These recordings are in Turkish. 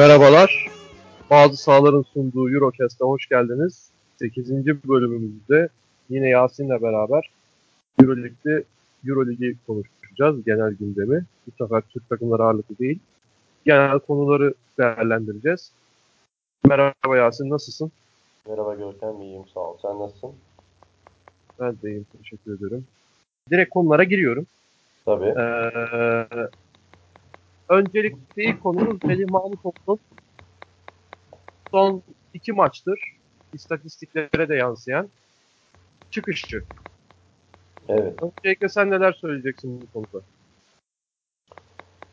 Merhabalar. Bazı sahaların sunduğu Eurocast'a hoş geldiniz. 8. bölümümüzde yine Yasin'le beraber Euroleague'de Euroligi konuşacağız. Genel gündemi. Bu sefer Türk takımları ağırlıklı değil. Genel konuları değerlendireceğiz. Merhaba Yasin, nasılsın? Merhaba Görkem, iyiyim sağ ol. Sen nasılsın? Ben de iyiyim, teşekkür ederim. Direkt konulara giriyorum. Tabii. Ee, öncelikle ilk konumuz Melih Mahmutoğlu'nun son iki maçtır istatistiklere de yansıyan çıkışı. Evet. Öncelikle sen neler söyleyeceksin bu konuda?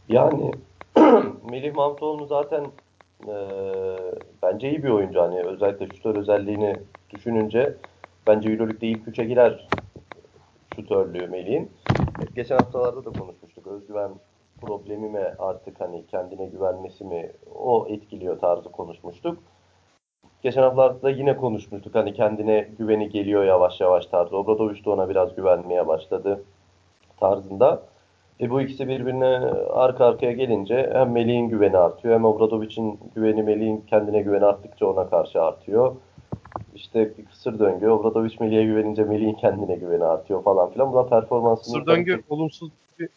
Yani Melih Mahmutoğlu zaten e, bence iyi bir oyuncu. Hani özellikle şutör özelliğini düşününce bence Euroleague'de ilk üçe girer şutörlüğü Melih'in. Geçen haftalarda da konuşmuştuk. Özgüven problemi mi artık hani kendine güvenmesi mi o etkiliyor tarzı konuşmuştuk. Geçen haftalarda yine konuşmuştuk. Hani kendine güveni geliyor yavaş yavaş tarzı. Obradoviç de ona biraz güvenmeye başladı tarzında. E bu ikisi birbirine arka arkaya gelince hem Melih'in güveni artıyor hem Obradoviç'in güveni Melih'in kendine güveni arttıkça ona karşı artıyor. İşte bir kısır döngü. Obradoviç Melih'e güvenince Melih'in kendine güveni artıyor falan filan. Bu da performansını... Kısır döngü olumsuz bir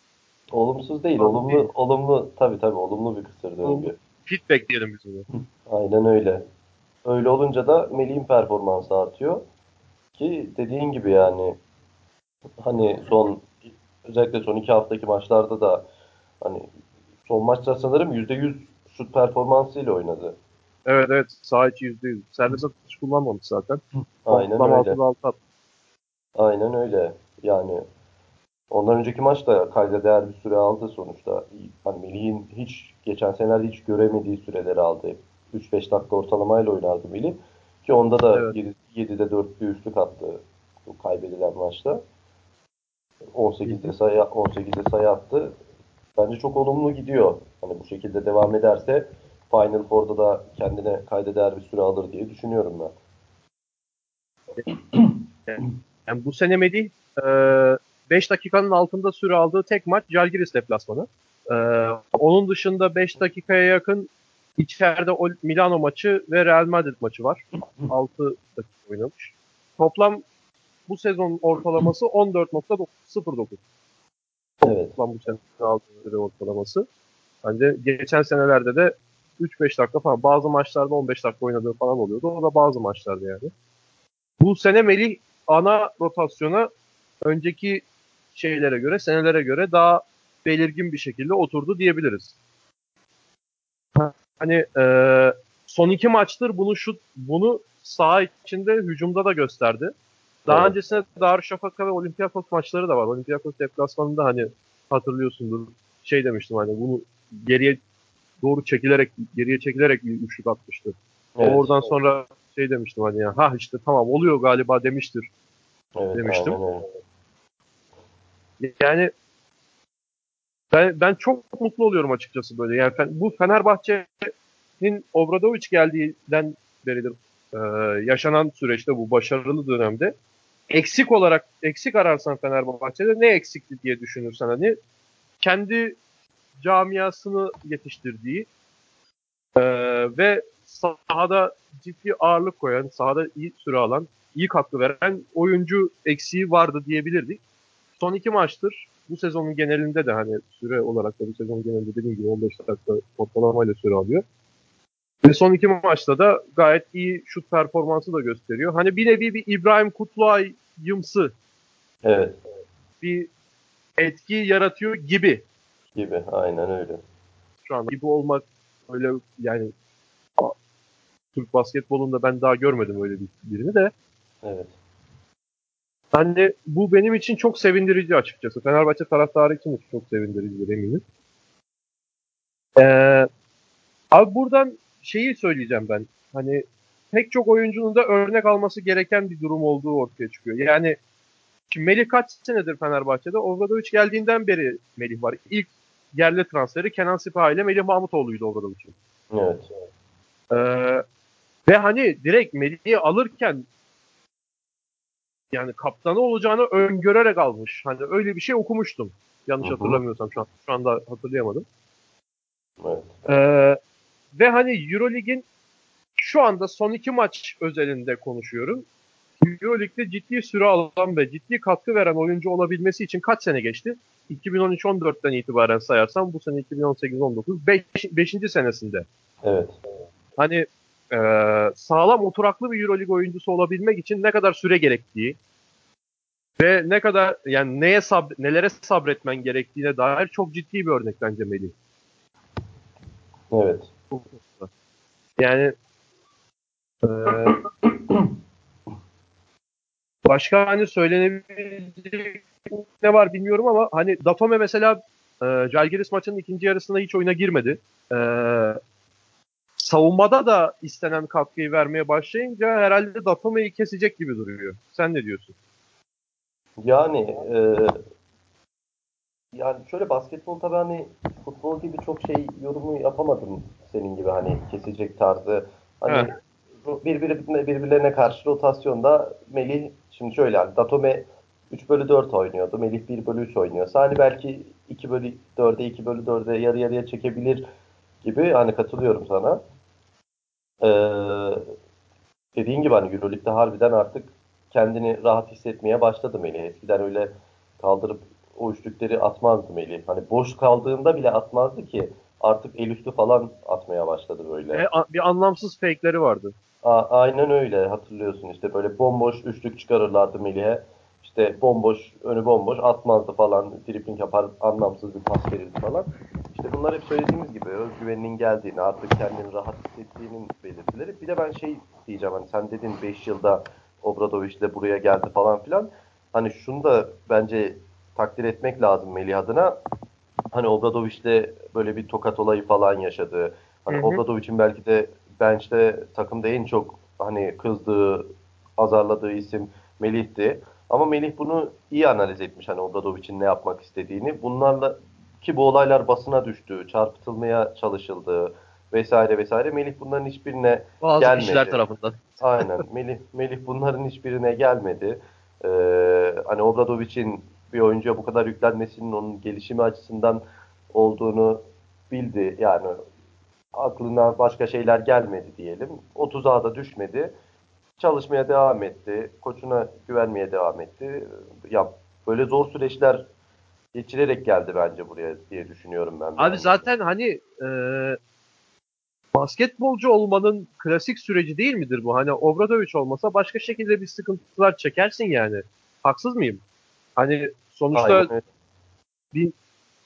Olumsuz değil, olumlu, değil. olumlu, tabii tabii olumlu bir kısır döngü. Olumlu. Feedback diyelim biz bunu. Aynen öyle. Öyle olunca da Melih'in performansı artıyor. Ki dediğin gibi yani hani son özellikle son iki haftaki maçlarda da hani son maçta sanırım %100 şut performansıyla oynadı. Evet evet sağ içi %100. Serbest atış kullanmamış zaten. Aynen Toplam öyle. 6 Aynen öyle. Yani ondan önceki maçta kayda değer bir süre aldı sonuçta. Hani Melih'in hiç geçen senelerde hiç göremediği süreleri aldı. 3-5 dakika ortalamayla oynardı Melih. Ki onda da evet. 7'de 4 bir üçlük attı bu kaybedilen maçta. 18'de sayı 18'de sayı attı. Bence çok olumlu gidiyor. Hani bu şekilde devam ederse Final Four'da da kendine kayda değer bir süre alır diye düşünüyorum ben. Yani bu sene Melih 5 dakikanın altında süre aldığı tek maç Jalgiris deplasmanı. E, onun dışında 5 dakikaya yakın içeride Milano maçı ve Real Madrid maçı var. 6 dakika oynamış. Toplam bu sezon ortalaması 14.09. Evet. Toplam bu sene aldığı ortalaması. Bence geçen senelerde de 3-5 dakika falan bazı maçlarda 15 dakika oynadığı falan oluyordu. O da bazı maçlarda yani. Bu sene Melih ana rotasyona önceki şeylere göre, senelere göre daha belirgin bir şekilde oturdu diyebiliriz. Hani e, son iki maçtır bunu şut bunu saha içinde hücumda da gösterdi. Daha evet. öncesinde Darüşşafaka ve Olympiakos maçları da var. Olympiakos deplasmanında hani hatırlıyorsundur şey demiştim hani bunu geriye doğru çekilerek geriye çekilerek bir üçlük atmıştı. Evet, Oradan evet. sonra şey demiştim hani ya ha işte tamam oluyor galiba demiştir evet, demiştim. Yani ben ben çok mutlu oluyorum açıkçası böyle. Yani bu Fenerbahçe'nin Obradoviç geldiğinden beridir e, yaşanan süreçte bu başarılı dönemde eksik olarak eksik ararsan Fenerbahçe'de ne eksikti diye düşünürsen hani kendi camiasını yetiştirdiği e, ve sahada ciddi ağırlık koyan, sahada iyi süre alan, iyi katkı veren oyuncu eksiği vardı diyebilirdik. Son iki maçtır bu sezonun genelinde de hani süre olarak da bu sezonun genelinde dediğim gibi 15 dakika ortalamayla süre alıyor. Ve son iki maçta da gayet iyi şut performansı da gösteriyor. Hani bir nevi bir İbrahim Kutluay yımsı evet. bir etki yaratıyor gibi. Gibi aynen öyle. Şu anda gibi olmak öyle yani Türk basketbolunda ben daha görmedim öyle bir birini de. Evet. Hani bu benim için çok sevindirici açıkçası. Fenerbahçe taraftarı için de çok sevindirici eminim. Ee, abi buradan şeyi söyleyeceğim ben. Hani pek çok oyuncunun da örnek alması gereken bir durum olduğu ortaya çıkıyor. Yani şimdi Melih kaç senedir Fenerbahçe'de? Obradoviç geldiğinden beri Melih var. İlk yerli transferi Kenan Sipahi ile Melih Mahmutoğlu'ydu Obradoviç'in. Evet. Ee, ve hani direkt Melih'i alırken yani kaptanı olacağını öngörerek almış. Hani öyle bir şey okumuştum. Yanlış Hı-hı. hatırlamıyorsam şu an şu anda hatırlayamadım. Evet. Ee, ve hani Eurolig'in şu anda son iki maç özelinde konuşuyorum. Euroleague'de ciddi süre alan ve ciddi katkı veren oyuncu olabilmesi için kaç sene geçti? 2013-14'ten itibaren sayarsam bu sene 2018-19 5. senesinde. Evet. Hani e, sağlam oturaklı bir Euroleague oyuncusu olabilmek için ne kadar süre gerektiği ve ne kadar yani neye sab nelere sabretmen gerektiğine dair çok ciddi bir örnek bence Melih. Evet. Yani e, başka hani söylenebilecek ne var bilmiyorum ama hani Datome mesela e, Jalgiris maçının ikinci yarısında hiç oyuna girmedi. E, savunmada da istenen katkıyı vermeye başlayınca herhalde Datome'yi kesecek gibi duruyor. Sen ne diyorsun? Yani e, yani şöyle basketbol tabii hani futbol gibi çok şey yorumu yapamadım senin gibi hani kesecek tarzı. Hani evet. birbirine, birbirlerine karşı rotasyonda Melih şimdi şöyle hani Datome 3 bölü 4 oynuyordu. Melih 1 bölü 3 oynuyor. Hani belki 2 bölü 4'e 2 bölü 4'e yarı yarıya çekebilir gibi hani katılıyorum sana. Ee, dediğin gibi hani Euroleague'de harbiden artık kendini rahat hissetmeye başladı Melih. Eskiden öyle kaldırıp o üçlükleri atmazdı Melih. Hani boş kaldığında bile atmazdı ki artık el üstü falan atmaya başladı böyle. E, bir anlamsız fake'leri vardı. A, aynen öyle hatırlıyorsun işte böyle bomboş üçlük çıkarırlardı Melih'e. İşte bomboş, önü bomboş atmazdı falan. Dribbling yapar, anlamsız bir pas verirdi falan. İşte bunlar hep söylediğimiz gibi özgüveninin geldiğini, artık kendini rahat hissettiğinin belirtileri. Bir de ben şey diyeceğim hani sen dedin 5 yılda Obradoviç de buraya geldi falan filan. Hani şunu da bence takdir etmek lazım Melih adına. Hani Obradoviç de böyle bir tokat olayı falan yaşadı. Hani Obradoviç'in belki de bench'te takımda en çok hani kızdığı, azarladığı isim Melih'ti. Ama Melih bunu iyi analiz etmiş hani Obradoviç'in ne yapmak istediğini. Bunlarla ki bu olaylar basına düştü, çarpıtılmaya çalışıldı vesaire vesaire. Melih bunların hiçbirine Bazı gelmedi. kişiler tarafından. Aynen. Melih, Melih bunların hiçbirine gelmedi. Ee, hani Obradoviç'in bir oyuncuya bu kadar yüklenmesinin onun gelişimi açısından olduğunu bildi. Yani aklına başka şeyler gelmedi diyelim. O tuzağa da düşmedi. Çalışmaya devam etti. Koçuna güvenmeye devam etti. Ya böyle zor süreçler geçirerek geldi bence buraya diye düşünüyorum ben. Abi zaten hani e, basketbolcu olmanın klasik süreci değil midir bu? Hani Obradoviç olmasa başka şekilde bir sıkıntılar çekersin yani. Haksız mıyım? Hani sonuçta bin,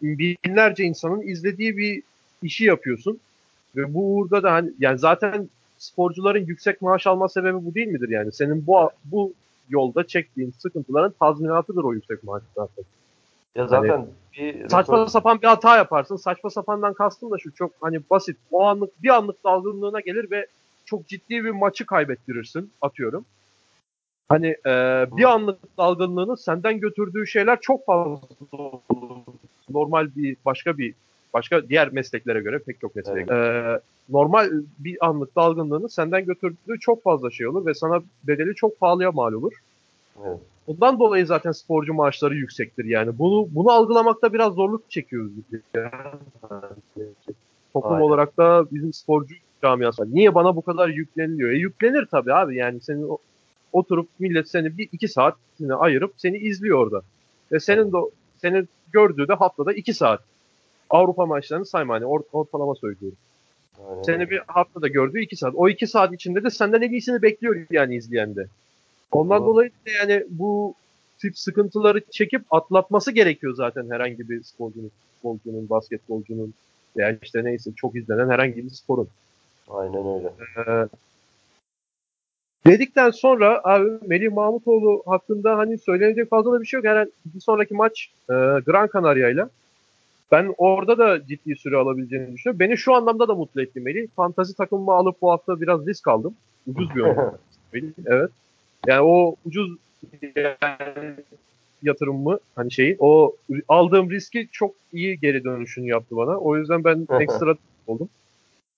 binlerce insanın izlediği bir işi yapıyorsun. Ve bu uğurda da hani yani zaten sporcuların yüksek maaş alma sebebi bu değil midir yani? Senin bu bu yolda çektiğin sıkıntıların tazminatıdır o yüksek maaş zaten. Ya zaten hani, bir saçma röport... sapan bir hata yaparsın. Saçma sapandan kastım da şu çok hani basit. O anlık bir anlık dalgınlığına gelir ve çok ciddi bir maçı kaybettirirsin atıyorum. Hani e, bir anlık dalgınlığının senden götürdüğü şeyler çok fazla olur. Normal bir başka bir başka diğer mesleklere göre pek çok meslek. Evet. E, normal bir anlık dalgınlığını senden götürdüğü çok fazla şey olur ve sana bedeli çok pahalıya mal olur. Evet. Bundan dolayı zaten sporcu maaşları yüksektir yani. Bunu bunu algılamakta biraz zorluk çekiyoruz. Yani. Toplum Aynen. olarak da bizim sporcu camiası. Niye bana bu kadar yükleniliyor? E yüklenir tabii abi yani senin oturup millet seni bir iki saat ayırıp seni izliyor orada. Ve senin de seni gördüğü de haftada iki saat. Avrupa maçlarını sayma hani ortalama söylüyorum. Aynen. Seni bir haftada gördüğü iki saat. O iki saat içinde de senden en iyisini bekliyor yani izleyen de. Ondan Doğru. dolayı da yani bu tip sıkıntıları çekip atlatması gerekiyor zaten herhangi bir sporcunun, futbolcunun, basketbolcunun veya işte neyse çok izlenen herhangi bir sporun. Aynen öyle. Ee, dedikten sonra abi Melih Mahmutoğlu hakkında hani söylenecek fazla da bir şey yok. Yani bir sonraki maç e, Gran Canaria ile ben orada da ciddi süre alabileceğini düşünüyorum. Beni şu anlamda da mutlu etti Melih. Fantazi takımımı alıp bu hafta biraz risk aldım. Ucuz bir oyun. evet. Yani o ucuz yani yatırımımı hani şeyi o aldığım riski çok iyi geri dönüşünü yaptı bana. O yüzden ben ekstra oldum.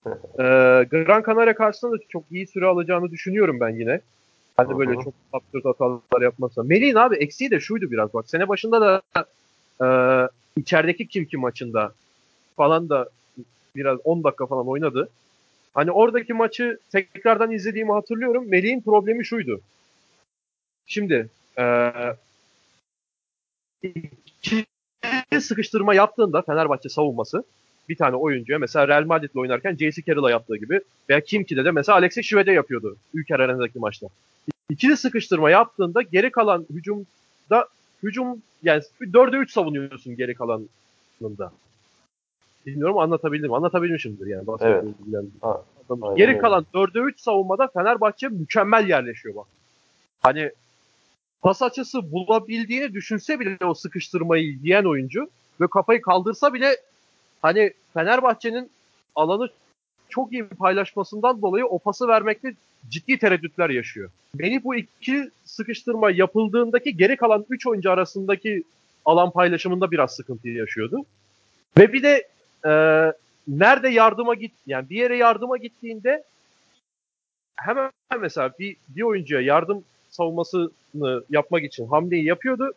Ee, Gran Canaria karşısında da çok iyi süre alacağını düşünüyorum ben yine. Hani böyle çok absürt hatalar yapmazsa. Melih'in abi eksiği de şuydu biraz bak. Sene başında da e, içerideki Kimki maçında falan da biraz 10 dakika falan oynadı. Hani oradaki maçı tekrardan izlediğimi hatırlıyorum. Melih'in problemi şuydu. Şimdi ikili sıkıştırma yaptığında Fenerbahçe savunması bir tane oyuncuya mesela Real Madrid'le oynarken J.C. Carroll'a yaptığı gibi veya Kimki'de de mesela Alexis Şivede yapıyordu Ülker Arena'daki maçta. İkili sıkıştırma yaptığında geri kalan hücumda hücum yani 4'e 3 savunuyorsun geri kalanında. Bilmiyorum anlatabildim. Anlatabilmişimdir yani. Evet. Ha, geri kalan 4'e 3 savunmada Fenerbahçe mükemmel yerleşiyor bak. Hani pas açısı bulabildiğini düşünse bile o sıkıştırmayı yiyen oyuncu ve kafayı kaldırsa bile hani Fenerbahçe'nin alanı çok iyi paylaşmasından dolayı o pası vermekte ciddi tereddütler yaşıyor. Beni bu iki sıkıştırma yapıldığındaki geri kalan 3 oyuncu arasındaki alan paylaşımında biraz sıkıntı yaşıyordu. Ve bir de e, nerede yardıma git yani bir yere yardıma gittiğinde hemen mesela bir, bir oyuncuya yardım savunmasını yapmak için hamleyi yapıyordu.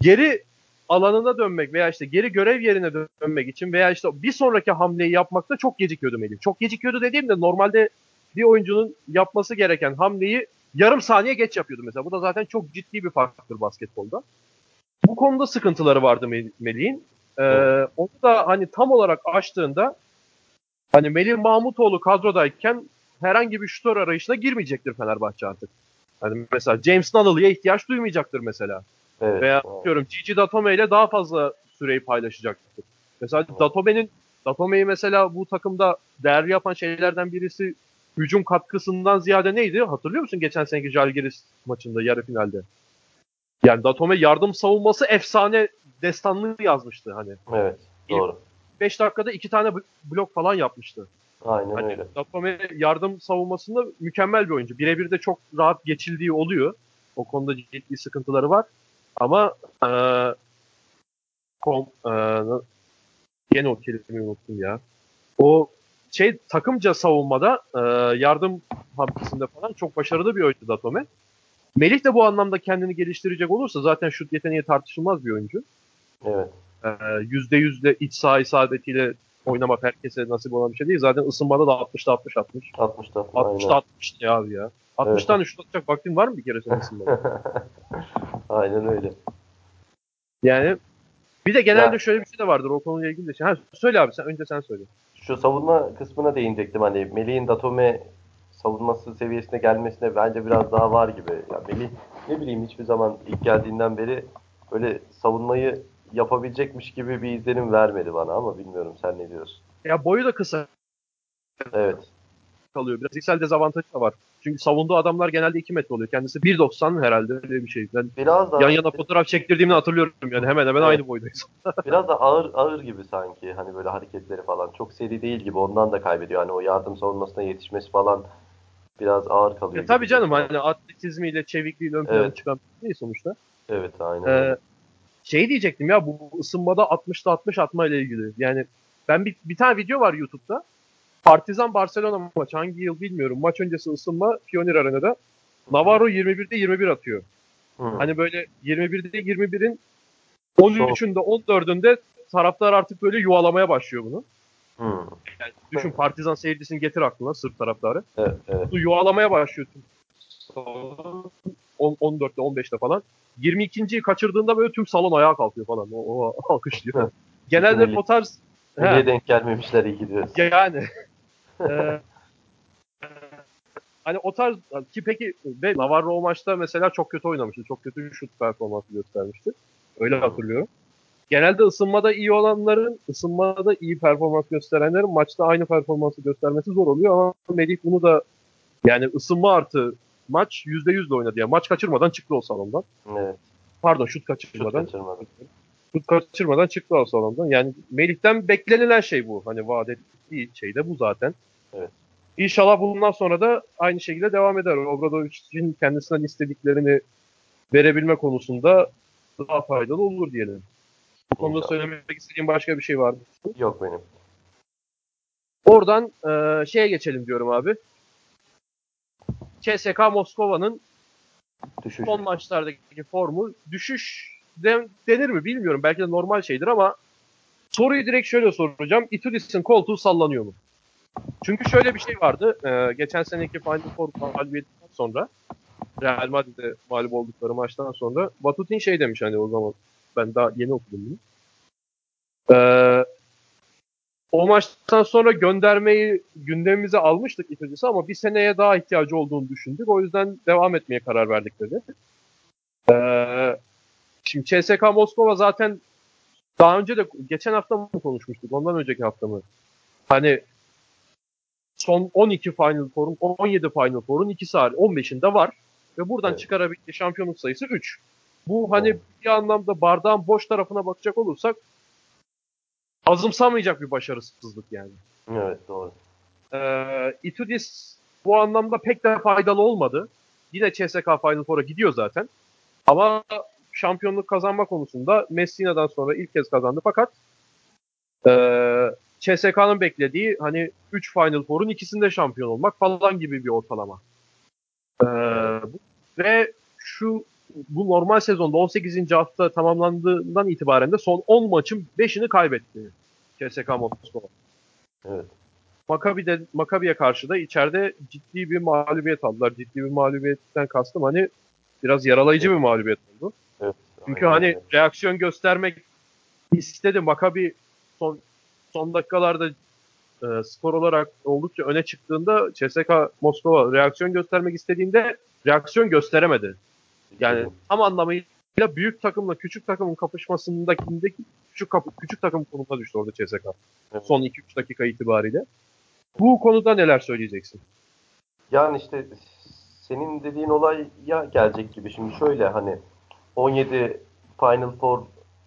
Geri alanına dönmek veya işte geri görev yerine dönmek için veya işte bir sonraki hamleyi yapmakta çok gecikiyordu Melih. Çok gecikiyordu dediğimde normalde bir oyuncunun yapması gereken hamleyi yarım saniye geç yapıyordu mesela. Bu da zaten çok ciddi bir farktır basketbolda. Bu konuda sıkıntıları vardı Melih'in. Ee, onu da hani tam olarak açtığında hani Melih Mahmutoğlu kadrodayken herhangi bir şutör arayışına girmeyecektir Fenerbahçe artık. Hani mesela James Nunnally'e ihtiyaç duymayacaktır mesela. Evet, Veya diyorum Gigi Datome ile daha fazla süreyi paylaşacaktır. Mesela evet. Datome'nin Datome'yi mesela bu takımda değerli yapan şeylerden birisi hücum katkısından ziyade neydi? Hatırlıyor musun geçen seneki Jalgiris maçında yarı finalde? Yani Datome yardım savunması efsane destanlı yazmıştı hani. Evet, doğru. 5 dakikada iki tane blok falan yapmıştı. Aynen hani öyle. Datome yardım savunmasında mükemmel bir oyuncu. Birebir de çok rahat geçildiği oluyor. O konuda ciddi sıkıntıları var. Ama e, kom, e, gene o kelimeyi unuttum ya. O şey takımca savunmada e, yardım hamlesinde falan çok başarılı bir oyuncu Datome. Melih de bu anlamda kendini geliştirecek olursa zaten şut yeteneği tartışılmaz bir oyuncu. Evet. Yüzde yüzde iç saha isabetiyle oynamak herkese nasip olan bir şey değil. Zaten ısınmada da 60'ta 60 60. 60'ta 60'ta 60 ya abi ya. 60 evet. tane şut atacak vaktin var mı bir kere senin ısınmada? aynen öyle. Yani bir de genelde ya. şöyle bir şey de vardır o konuyla ilgili de. Şey. Ha, söyle abi sen önce sen söyle. Şu savunma kısmına değinecektim hani Melih'in Datome savunması seviyesine gelmesine bence biraz daha var gibi. Ya Melih ne bileyim hiçbir zaman ilk geldiğinden beri böyle savunmayı yapabilecekmiş gibi bir izlenim vermedi bana ama bilmiyorum sen ne diyorsun? Ya boyu da kısa. Evet. Kalıyor. Biraz fiziksel dezavantajı da var. Çünkü savunduğu adamlar genelde 2 metre oluyor. Kendisi 1.90 herhalde öyle bir şey. Ben biraz daha yan yana fotoğraf çektirdiğimde hatırlıyorum yani hemen hemen evet. aynı boydayız. biraz da ağır ağır gibi sanki hani böyle hareketleri falan. Çok seri değil gibi ondan da kaybediyor. Hani o yardım savunmasına yetişmesi falan biraz ağır kalıyor. E, tabii canım hani atletizmiyle, çevikliğiyle ön plana evet. çıkan bir değil sonuçta. Evet aynen. Ee, şey diyecektim ya bu ısınmada 60'ta 60 atma ile ilgili. Yani ben bir, bir tane video var YouTube'da. Partizan Barcelona maç hangi yıl bilmiyorum. Maç öncesi ısınma Pioneer Arena'da. Navarro 21'de 21 atıyor. Hmm. Hani böyle 21'de 21'in 13'ünde 14'ünde taraftar artık böyle yuvalamaya başlıyor bunu. Hmm. Yani düşün Partizan seyircisini getir aklına Sırp taraftarı. Evet, evet. Bu yuvalamaya başlıyor. 14'te 15'te falan. 22.yi kaçırdığında böyle tüm salon ayağa kalkıyor falan. O, o alkışlıyor. Genelde o tarz Nereye denk gelmemişler iyi gidiyoruz. Yani. e, hani o tarz ki peki ve Navarro o maçta mesela çok kötü oynamıştı. Çok kötü şut performansı göstermişti. Öyle hatırlıyorum. Genelde ısınmada iyi olanların, ısınmada iyi performans gösterenlerin maçta aynı performansı göstermesi zor oluyor ama Melih bunu da yani ısınma artı maç %100'le oynadı. Yani maç kaçırmadan çıktı o salondan. Evet. Pardon şut kaçırmadan. Şut kaçırmadan. Şut kaçırmadan çıktı o salondan. Yani Melih'ten beklenilen şey bu. Hani vaat ettiği şey de bu zaten. Evet. İnşallah bundan sonra da aynı şekilde devam eder. Obradovic'in kendisinden istediklerini verebilme konusunda daha faydalı olur diyelim. Bu konuda İnşallah. söylemek istediğim başka bir şey var mı? Yok benim. Oradan e, şeye geçelim diyorum abi. CSK Moskova'nın düşüş. son maçlardaki formu düşüş de, denir mi bilmiyorum. Belki de normal şeydir ama soruyu direkt şöyle soracağım. Itudis'in koltuğu sallanıyor mu? Çünkü şöyle bir şey vardı. Ee, geçen seneki Final Four mağlubiyetinden sonra Real Madrid'e mağlup oldukları maçtan sonra Batutin şey demiş hani o zaman ben daha yeni okudum bunu. Ee, o maçtan sonra göndermeyi gündemimize almıştık ikincisi ama bir seneye daha ihtiyacı olduğunu düşündük. O yüzden devam etmeye karar verdik dedi. Ee, şimdi CSK Moskova zaten daha önce de geçen hafta mı konuşmuştuk? Ondan önceki hafta mı? Hani son 12 Final Four'un 17 Final Four'un ikisi hariç 15'inde var. Ve buradan evet. çıkarabildiği şampiyonluk sayısı 3. Bu hani evet. bir anlamda bardağın boş tarafına bakacak olursak azımsamayacak bir başarısızlık yani. Evet doğru. Ee, Itudis bu anlamda pek de faydalı olmadı. Yine CSK Final Four'a gidiyor zaten. Ama şampiyonluk kazanma konusunda Messina'dan sonra ilk kez kazandı fakat e, CSK'nın beklediği hani 3 Final Four'un ikisinde şampiyon olmak falan gibi bir ortalama. E, ve şu bu normal sezonda 18. hafta tamamlandığından itibaren de son 10 maçın 5'ini kaybetti CSK Moskova. Evet. Maccabi'de Maccabi'ye karşı da içeride ciddi bir mağlubiyet aldılar. Ciddi bir mağlubiyetten kastım hani biraz yaralayıcı bir mağlubiyet oldu. Evet. Çünkü hani öyle. reaksiyon göstermek istedi. Maccabi son son dakikalarda e, skor olarak oldukça öne çıktığında CSK Moskova reaksiyon göstermek istediğinde reaksiyon gösteremedi. Yani tam anlamıyla büyük takımla küçük takımın kapışmasındaki küçük kapı, küçük takım konumuna düştü orada CSK. Evet. Son 2-3 dakika itibariyle. Bu konuda neler söyleyeceksin? Yani işte senin dediğin olay ya gelecek gibi. Şimdi şöyle hani 17 Final Four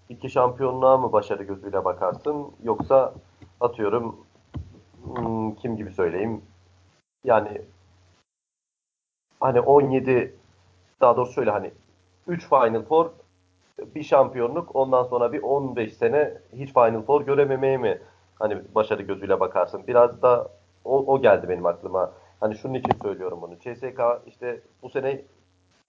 iki şampiyonluğa mı başarı gözüyle bakarsın yoksa atıyorum hmm, kim gibi söyleyeyim yani hani 17 daha doğrusu şöyle hani 3 Final Four bir şampiyonluk ondan sonra bir 15 sene hiç Final Four görememeye mi hani başarı gözüyle bakarsın. Biraz da o, o geldi benim aklıma. Hani şunun için söylüyorum bunu. CSK işte bu sene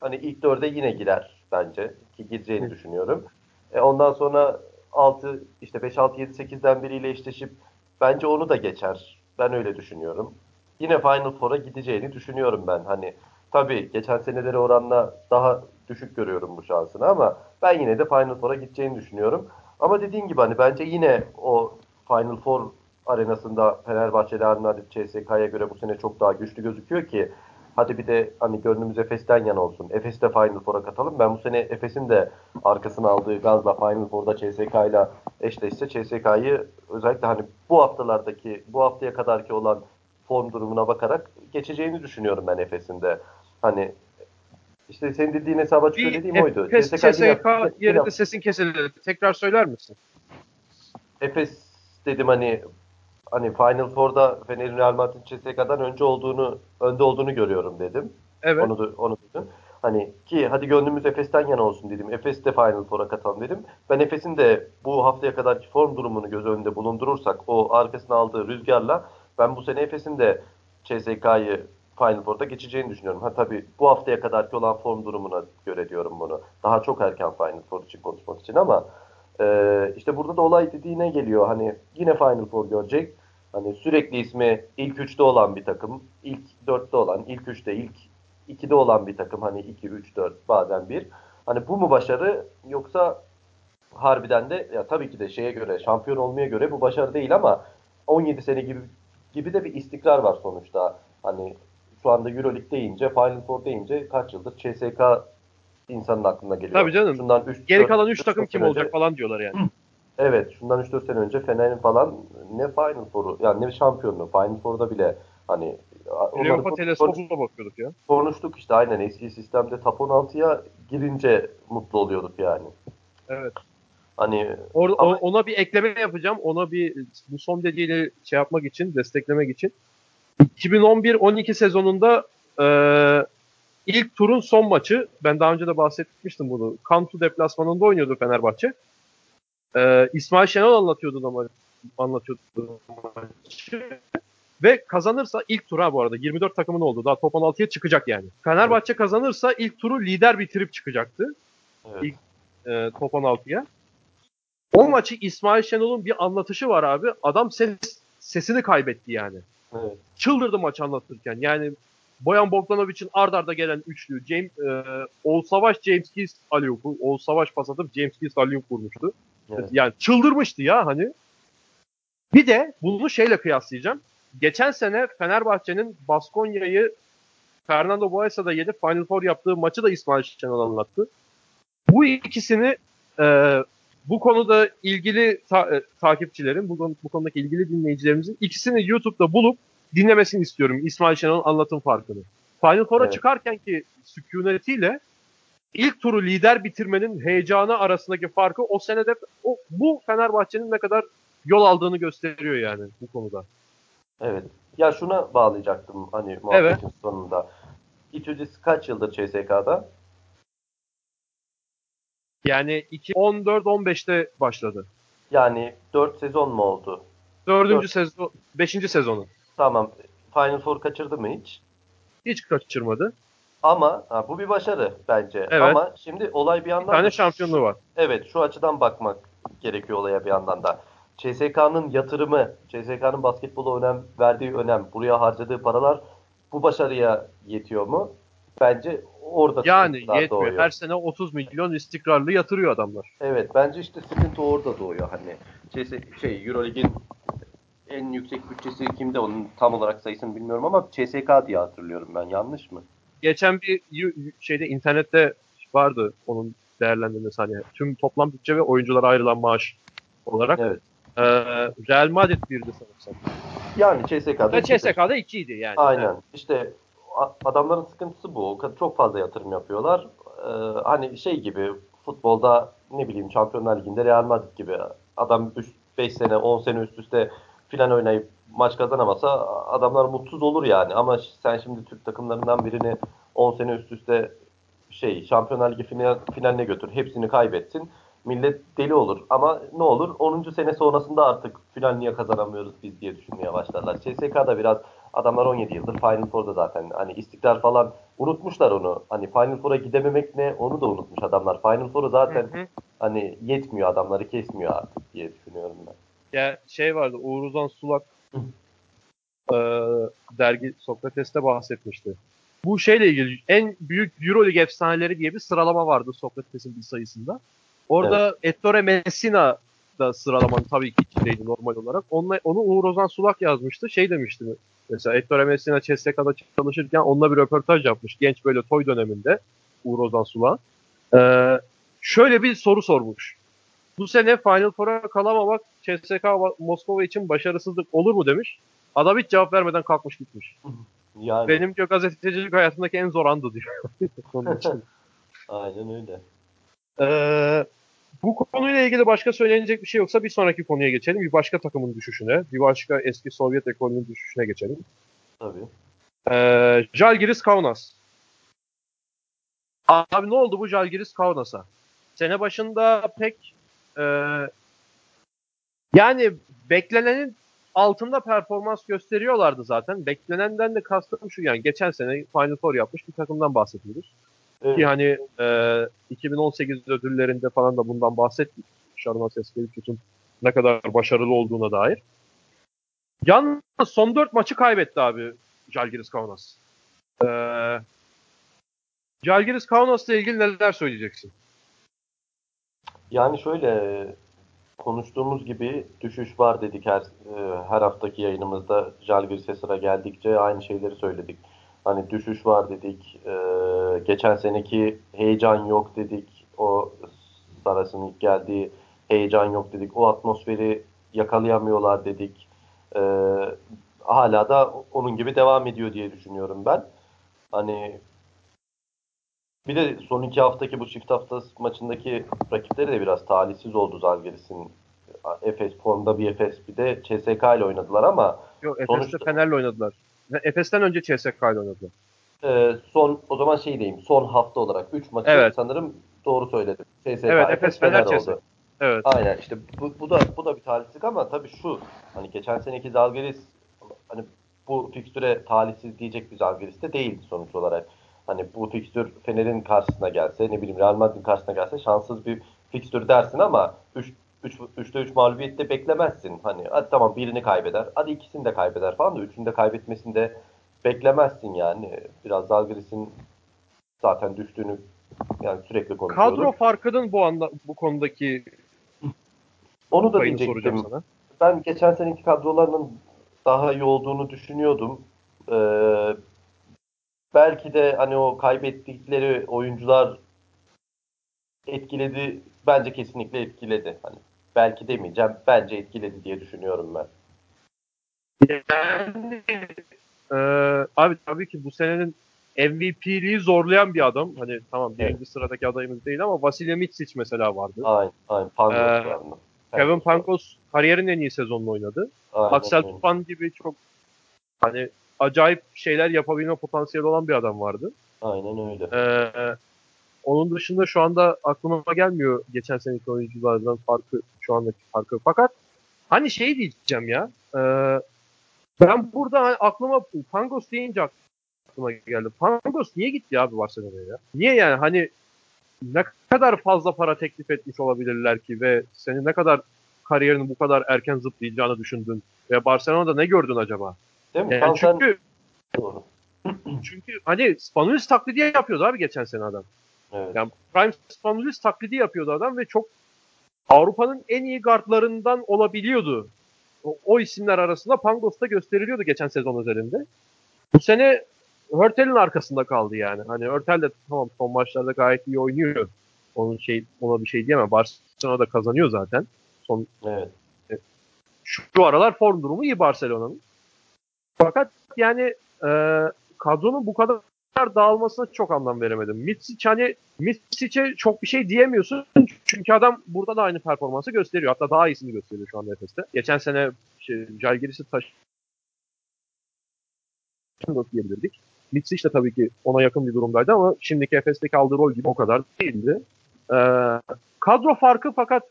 hani ilk dörde yine girer bence ki gireceğini Hı. düşünüyorum. E ondan sonra 6 işte 5 6 7 8'den biriyle eşleşip bence onu da geçer. Ben öyle düşünüyorum. Yine Final Four'a gideceğini düşünüyorum ben. Hani tabii geçen seneleri oranla daha düşük görüyorum bu şansını ama ben yine de Final Four'a gideceğini düşünüyorum. Ama dediğin gibi hani bence yine o Final Four arenasında Fenerbahçe Real Madrid CSK'ya göre bu sene çok daha güçlü gözüküyor ki hadi bir de hani gönlümüz Efes'ten yana olsun. Efes'i de Final Four'a katalım. Ben bu sene Efes'in de arkasına aldığı gazla Final Four'da CSK ile eşleşse CSK'yı özellikle hani bu haftalardaki bu haftaya kadarki olan form durumuna bakarak geçeceğini düşünüyorum ben Efes'in de. Hani işte senin dediğin hesaba söylediğim bir oydu. Efes, CSK, yerinde sesin kesildi. Tekrar söyler misin? Efes dedim hani hani Final Four'da Fener'in Real Madrid CSK'dan önce olduğunu önde olduğunu görüyorum dedim. Evet. Onu da, onu dedim. Hani ki hadi gönlümüz Efes'ten yana olsun dedim. Efes de Final Four'a katalım dedim. Ben Efes'in de bu haftaya kadarki form durumunu göz önünde bulundurursak o arkasına aldığı rüzgarla ben bu sene Efes'in de CSK'yı Final Four'da geçeceğini düşünüyorum. Ha tabii bu haftaya kadarki olan form durumuna göre diyorum bunu. Daha çok erken Final Four için konuşmak için ama e, işte burada da olay dediğine geliyor. Hani yine Final Four görecek. Hani sürekli ismi ilk üçte olan bir takım, ilk dörtte olan, ilk üçte, ilk ikide olan bir takım. Hani iki, üç, dört, bazen bir. Hani bu mu başarı yoksa harbiden de ya tabii ki de şeye göre, şampiyon olmaya göre bu başarı değil ama 17 sene gibi gibi de bir istikrar var sonuçta. Hani şu anda Euroleague deyince, Final Four deyince kaç yıldır CSK insanın aklına geliyor. Tabii canım. Şundan 3 Geri kalan 3 takım kim olacak önce, falan diyorlar yani. Evet, şundan 3-4 sene önce Fener'in falan ne Final Four'u, yani ne şampiyonluğu, Final Four'da bile hani Europa teleskopuna bakıyorduk ya. Konuştuk işte aynen eski sistemde top 16'ya girince mutlu oluyorduk yani. Evet. Hani Or, ama... ona bir ekleme yapacağım. Ona bir bu son dediğiyle şey yapmak için, desteklemek için. 2011-12 sezonunda e, ilk turun son maçı, ben daha önce de bahsetmiştim bunu. Kantu deplasmanında oynuyordu Fenerbahçe. E, İsmail Şenol anlatıyordu da anlatıyordu maçı. Ve kazanırsa ilk tura bu arada 24 takımın oldu. Daha top 16'ya çıkacak yani. Fenerbahçe kazanırsa ilk turu lider bitirip çıkacaktı. Evet. İlk e, top 16'ya. O maçı İsmail Şenol'un bir anlatışı var abi. Adam ses, sesini kaybetti yani. Evet. Çıldırdı maç anlatırken. Yani Boyan Bogdanovic'in ard arda gelen üçlü. James, e, Oğuz Savaş James Keys Aliyup'u. Oğuz Savaş pas atıp James Keys Aliyup vurmuştu. Evet. Yani çıldırmıştı ya hani. Bir de bunu şeyle kıyaslayacağım. Geçen sene Fenerbahçe'nin Baskonya'yı Fernando Boesa'da yenip Final Four yaptığı maçı da İsmail Şenol anlattı. Bu ikisini e, bu konuda ilgili ta- e, takipçilerin, bu, bu konudaki ilgili dinleyicilerimizin ikisini YouTube'da bulup dinlemesini istiyorum İsmail Şenol'un anlatım farkını. Final Four'a Evet. çıkarken ki sükunetiyle ilk turu lider bitirmenin heyecanı arasındaki farkı o senede o, bu Fenerbahçe'nin ne kadar yol aldığını gösteriyor yani bu konuda. Evet. Ya şuna bağlayacaktım hani muhabbetin sonunda. İtudis kaç yıldır CSK'da? Yani 14-15'te başladı. Yani 4 sezon mu oldu? Dördüncü Dört. sezon, beşinci sezonu. Tamam. Final Four kaçırdı mı hiç? Hiç kaçırmadı. Ama ha, bu bir başarı bence. Evet. Ama şimdi olay bir Bir yandan tane da- şampiyonluğu var. Evet şu açıdan bakmak gerekiyor olaya bir yandan da. CSK'nın yatırımı, CSK'nın basketbola önem verdiği önem, buraya harcadığı paralar bu başarıya yetiyor mu? Bence orada Yani yetmiyor. doğuyor. Her sene 30 milyon istikrarlı yatırıyor adamlar. Evet bence işte sıkıntı orada doğuyor hani. CS, şey Euroleague'in en yüksek bütçesi kimde onun tam olarak sayısını bilmiyorum ama CSK diye hatırlıyorum ben. Yanlış mı? Geçen bir şeyde internette vardı onun değerlendirmesi hani tüm toplam bütçe ve oyunculara ayrılan maaş olarak. Evet. Ee, Real Madrid birdi sanırsam. Yani CSK'da Ve CSK'da 2'ydi yani. Aynen. İşte a- adamların sıkıntısı bu. Çok fazla yatırım yapıyorlar. Ee, hani şey gibi futbolda ne bileyim Şampiyonlar Ligi'nde Real Madrid gibi adam 5 sene 10 sene üst üste final oynayıp maç kazanamasa adamlar mutsuz olur yani. Ama sen şimdi Türk takımlarından birini 10 sene üst üste şey Şampiyonlar Ligi final, finaline götür. Hepsini kaybetsin. Millet deli olur. Ama ne olur 10. sene sonrasında artık final niye kazanamıyoruz biz diye düşünmeye başlarlar. CSK'da biraz adamlar 17 yıldır Final Four'da zaten. Hani istikrar falan unutmuşlar onu. Hani Final Four'a gidememek ne onu da unutmuş adamlar. Final Four'u zaten Hı hı. hani yetmiyor adamları kesmiyor artık diye düşünüyorum ben. Ya şey vardı Uğur Uzan Sulak e, dergi Sokrates'te bahsetmişti. Bu şeyle ilgili en büyük Euroleague efsaneleri diye bir sıralama vardı Sokrates'in bir sayısında. Orada Ettore Messina da sıralamanın tabii ki içindeydi normal olarak. Onunla, onu Uğur Ozan Sulak yazmıştı. Şey demişti mesela Ettore Messina CSK'da çalışırken onunla bir röportaj yapmış. Genç böyle toy döneminde Uğur Ozan Sulak. Ee, şöyle bir soru sormuş. Bu sene Final Four'a kalamamak CSK Moskova için başarısızlık olur mu demiş. Adam hiç cevap vermeden kalkmış gitmiş. Yani Benim diyor gazetecilik hayatımdaki en zor andı diyor. Aynen öyle. Ee, bu konuyla ilgili başka söylenecek bir şey yoksa bir sonraki konuya geçelim. Bir başka takımın düşüşüne, bir başka eski Sovyet ekolünün düşüşüne geçelim. Tabii. Ee, Jalgiris Kaunas. Abi ne oldu bu Jalgiris Kaunas'a? Sene başında pek e, yani beklenenin altında performans gösteriyorlardı zaten. Beklenenden de kastım şu yani geçen sene Final Four yapmış bir takımdan bahsediyoruz. Evet. Ki hani e, 2018 ödüllerinde falan da bundan bahsettik. Şarman Seskelikut'un ne kadar başarılı olduğuna dair. Yalnız son 4 maçı kaybetti abi Jalgiris Kaunas. Ee, Jalgiris Kaunas'la ilgili neler söyleyeceksin? Yani şöyle konuştuğumuz gibi düşüş var dedik her e, her haftaki yayınımızda Jalgiris'e sıra geldikçe aynı şeyleri söyledik. Hani düşüş var dedik. e, geçen seneki heyecan yok dedik. O Saras'ın ilk geldiği heyecan yok dedik. O atmosferi yakalayamıyorlar dedik. E, hala da onun gibi devam ediyor diye düşünüyorum ben. Hani bir de son iki haftaki bu çift hafta maçındaki rakipleri de biraz talihsiz oldu Zalgiris'in. Efes formda bir Efes bir de CSK ile oynadılar ama Yok Efes'te Sonuçta- Fener'le oynadılar. Efes'ten önce CSK ile oynadılar. e, son o zaman şey diyeyim son hafta olarak 3 maçı Evet. sanırım doğru söyledim. CSK, Evet, Efes, Fener, CSK. Evet. Aynen işte bu, bu da bu da bir talihsizlik ama tabii şu hani geçen seneki Zalgiris hani bu fikstüre talihsiz diyecek bir Zalgiris de değildi sonuç olarak. Hani bu fikstür Fener'in karşısına gelse ne bileyim Real Madrid'in karşısına gelse şanssız bir fikstür dersin ama 3 3'te 3 mağlubiyette beklemezsin. Hani hadi tamam birini kaybeder. Hadi ikisini de kaybeder falan da üçünü de kaybetmesini de beklemezsin yani. Biraz Zalgiris'in zaten düştüğünü yani sürekli konuşuyoruz. Kadro farkının bu anda bu konudaki onu da diyecektim. Sana. Ben geçen seneki kadrolarının daha iyi olduğunu düşünüyordum. Ee, belki de hani o kaybettikleri oyuncular etkiledi. Bence kesinlikle etkiledi. Hani belki demeyeceğim. Bence etkiledi diye düşünüyorum ben. Yani e, abi tabii ki bu senenin MVP'liği zorlayan bir adam. Hani tamam birinci evet. sıradaki adayımız değil ama Vasilya Mitsic mesela vardı. Aynen. aynen. Pangos ee, vardı. Kevin Pangos kariyerin en iyi sezonunu oynadı. Aynen, Axel Tufan gibi çok hani acayip şeyler yapabilme potansiyeli olan bir adam vardı. Aynen öyle. Ee, onun dışında şu anda aklıma gelmiyor geçen seneki oyunculardan farkı şu andaki farkı. Fakat hani şey diyeceğim ya. E, ben burada hani aklıma Pangos deyince aklıma geldi. Pangos niye gitti abi Barcelona'ya ya? Niye yani hani ne kadar fazla para teklif etmiş olabilirler ki ve senin ne kadar kariyerini bu kadar erken zıplayacağını düşündün ve Barcelona'da ne gördün acaba? Değil mi? Yani çünkü çünkü hani Spanulis taklidi yapıyordu abi geçen sene adam. Evet. Yani Prime Spanulis taklidi yapıyordu adam ve çok Avrupa'nın en iyi guardlarından olabiliyordu. O, o isimler arasında Pangos'ta gösteriliyordu geçen sezon üzerinde. Bu sene Hörtel'in arkasında kaldı yani. Hani Hörtel de tamam son maçlarda gayet iyi oynuyor. Onun şey ona bir şey diyemem. Barcelona da kazanıyor zaten. Son evet. E, şu, şu aralar form durumu iyi Barcelona'nın. Fakat yani e, kadronun bu kadar dağılmasına çok anlam veremedim. Mitsic hani Mitsic'e çok bir şey diyemiyorsun. Çünkü adam burada da aynı performansı gösteriyor. Hatta daha iyisini gösteriyor şu anda Efes'te. Geçen sene şey, taş diyebilirdik. Mitsic de tabii ki ona yakın bir durumdaydı ama şimdiki Efes'teki aldığı rol gibi o kadar değildi. Ee, kadro farkı fakat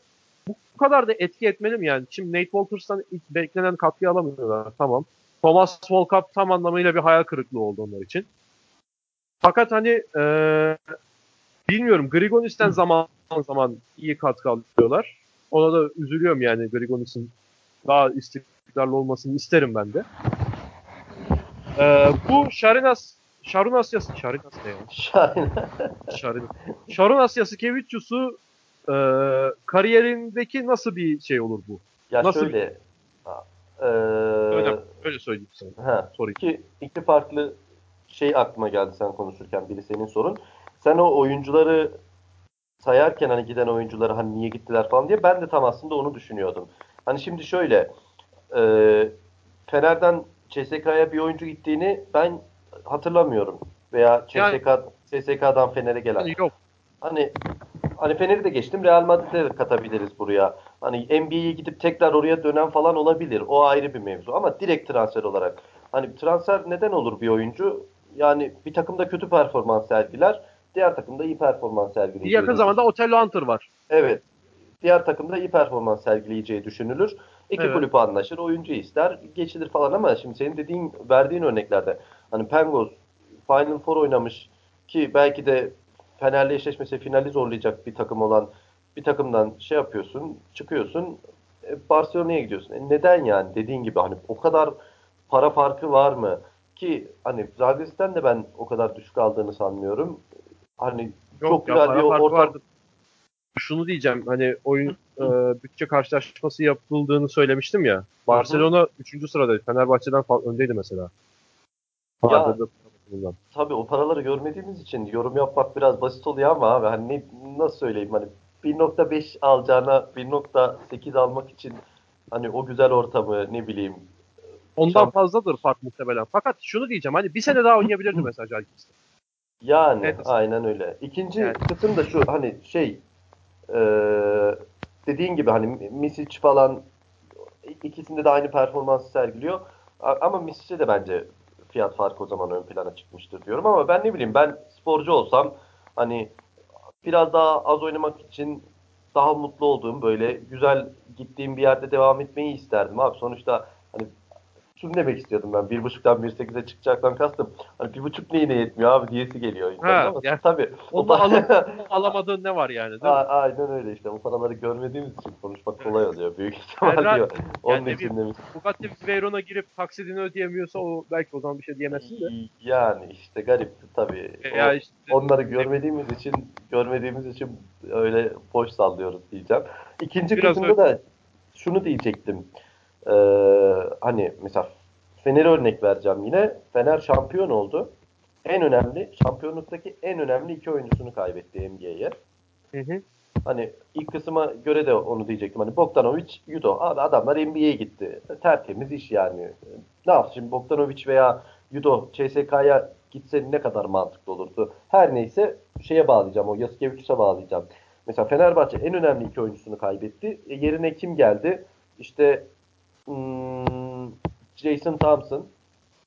bu kadar da etki etmeli mi yani? Şimdi Nate Walters'tan ilk beklenen katkıyı alamıyorlar. Tamam. Thomas Volkap tam anlamıyla bir hayal kırıklığı oldu onlar için. Fakat hani e, bilmiyorum Grigonis'ten zaman zaman iyi katkı alıyorlar. Ona da üzülüyorum yani Grigonis'in daha istikrarlı olmasını isterim ben de. Ee, bu Şarinas Şarun Asyası Şarinas ne ya? Şarin. Şarun Asyası Kevicius'u e, kariyerindeki nasıl bir şey olur bu? Ya nasıl şöyle bir... e, öyle, öyle söyleyeyim sana. Ha, iki, iki farklı şey aklıma geldi sen konuşurken biri senin sorun. Sen o oyuncuları sayarken hani giden oyuncuları hani niye gittiler falan diye ben de tam aslında onu düşünüyordum. Hani şimdi şöyle e, Fener'den CSK'ya bir oyuncu gittiğini ben hatırlamıyorum. Veya CSK, yani, CSK'dan Fener'e gelen. Hani yok. Hani hani Fener'i de geçtim. Real Madrid'e de katabiliriz buraya. Hani NBA'ye gidip tekrar oraya dönen falan olabilir. O ayrı bir mevzu. Ama direkt transfer olarak. Hani transfer neden olur bir oyuncu? Yani bir takımda kötü performans sergiler. Diğer takımda iyi performans sergileyeceği. Yakın zamanda Otello Hunter var. Evet. Diğer takımda iyi performans sergileyeceği düşünülür. İki evet. kulüp anlaşır, oyuncu ister, geçilir falan ama şimdi senin dediğin, verdiğin örneklerde hani Pengos Final Four oynamış ki belki de Fener'le eşleşmesi finali zorlayacak bir takım olan bir takımdan şey yapıyorsun, çıkıyorsun, e, Barcelona'ya gidiyorsun. E neden yani? Dediğin gibi hani o kadar para farkı var mı? Ki hani Zagres'ten de ben o kadar düşük aldığını sanmıyorum. Hani Yok, çok güzel bir ortam. Vardı. Şunu diyeceğim hani oyun e, bütçe karşılaşması yapıldığını söylemiştim ya. Barcelona 3. sıradaydı. Fenerbahçe'den öndeydi mesela. Ya, tabii o paraları görmediğimiz için yorum yapmak biraz basit oluyor ama abi hani ne, nasıl söyleyeyim hani 1.5 alacağına 1.8 almak için hani o güzel ortamı ne bileyim Ondan Şamp- fazladır fark muhtemelen. Fakat şunu diyeceğim hani bir sene daha oynayabilirdi mesela Jalgiris'te. Yani evet. aynen öyle. İkinci yani. kısım da şu hani şey e, dediğin gibi hani Misic falan ikisinde de aynı performansı sergiliyor. Ama Misic'e de bence fiyat farkı o zaman ön plana çıkmıştır diyorum ama ben ne bileyim ben sporcu olsam hani biraz daha az oynamak için daha mutlu olduğum böyle güzel gittiğim bir yerde devam etmeyi isterdim abi. Sonuçta hani şunu demek istiyordum ben. Bir buçuktan bir sekize çıkacaktan kastım. Hani bir buçuk neyine yetmiyor abi diyesi geliyor. Ha, ama yani tabii. Onu alıp alamadığın ne var yani değil mi? A- aynen öyle işte. Bu paraları görmediğimiz için konuşmak kolay oluyor. Büyük ihtimal Herhalde- diyor. Onun yani için demiş. Bugatti Veyron'a girip taksidini ödeyemiyorsa o belki o zaman bir şey diyemezsin de. Yani işte garip tabii. Ya O- işte Onları görmediğimiz için görmediğimiz için öyle boş sallıyoruz diyeceğim. İkinci Biraz kısımda da şunu diyecektim. Ee, hani mesela Fener'e örnek vereceğim yine. Fener şampiyon oldu. En önemli, şampiyonluktaki en önemli iki oyuncusunu kaybetti NBA'ye. Hı hı. Hani ilk kısma göre de onu diyecektim. Hani Bogdanovic, Yudo. Abi adamlar NBA'ye gitti. Tertemiz iş yani. Ne yapsın şimdi Bogdanovic veya Yudo CSK'ya gitse ne kadar mantıklı olurdu. Her neyse şeye bağlayacağım. O Yasikevicius'a bağlayacağım. Mesela Fenerbahçe en önemli iki oyuncusunu kaybetti. E, yerine kim geldi? İşte hmm, Jason Thompson.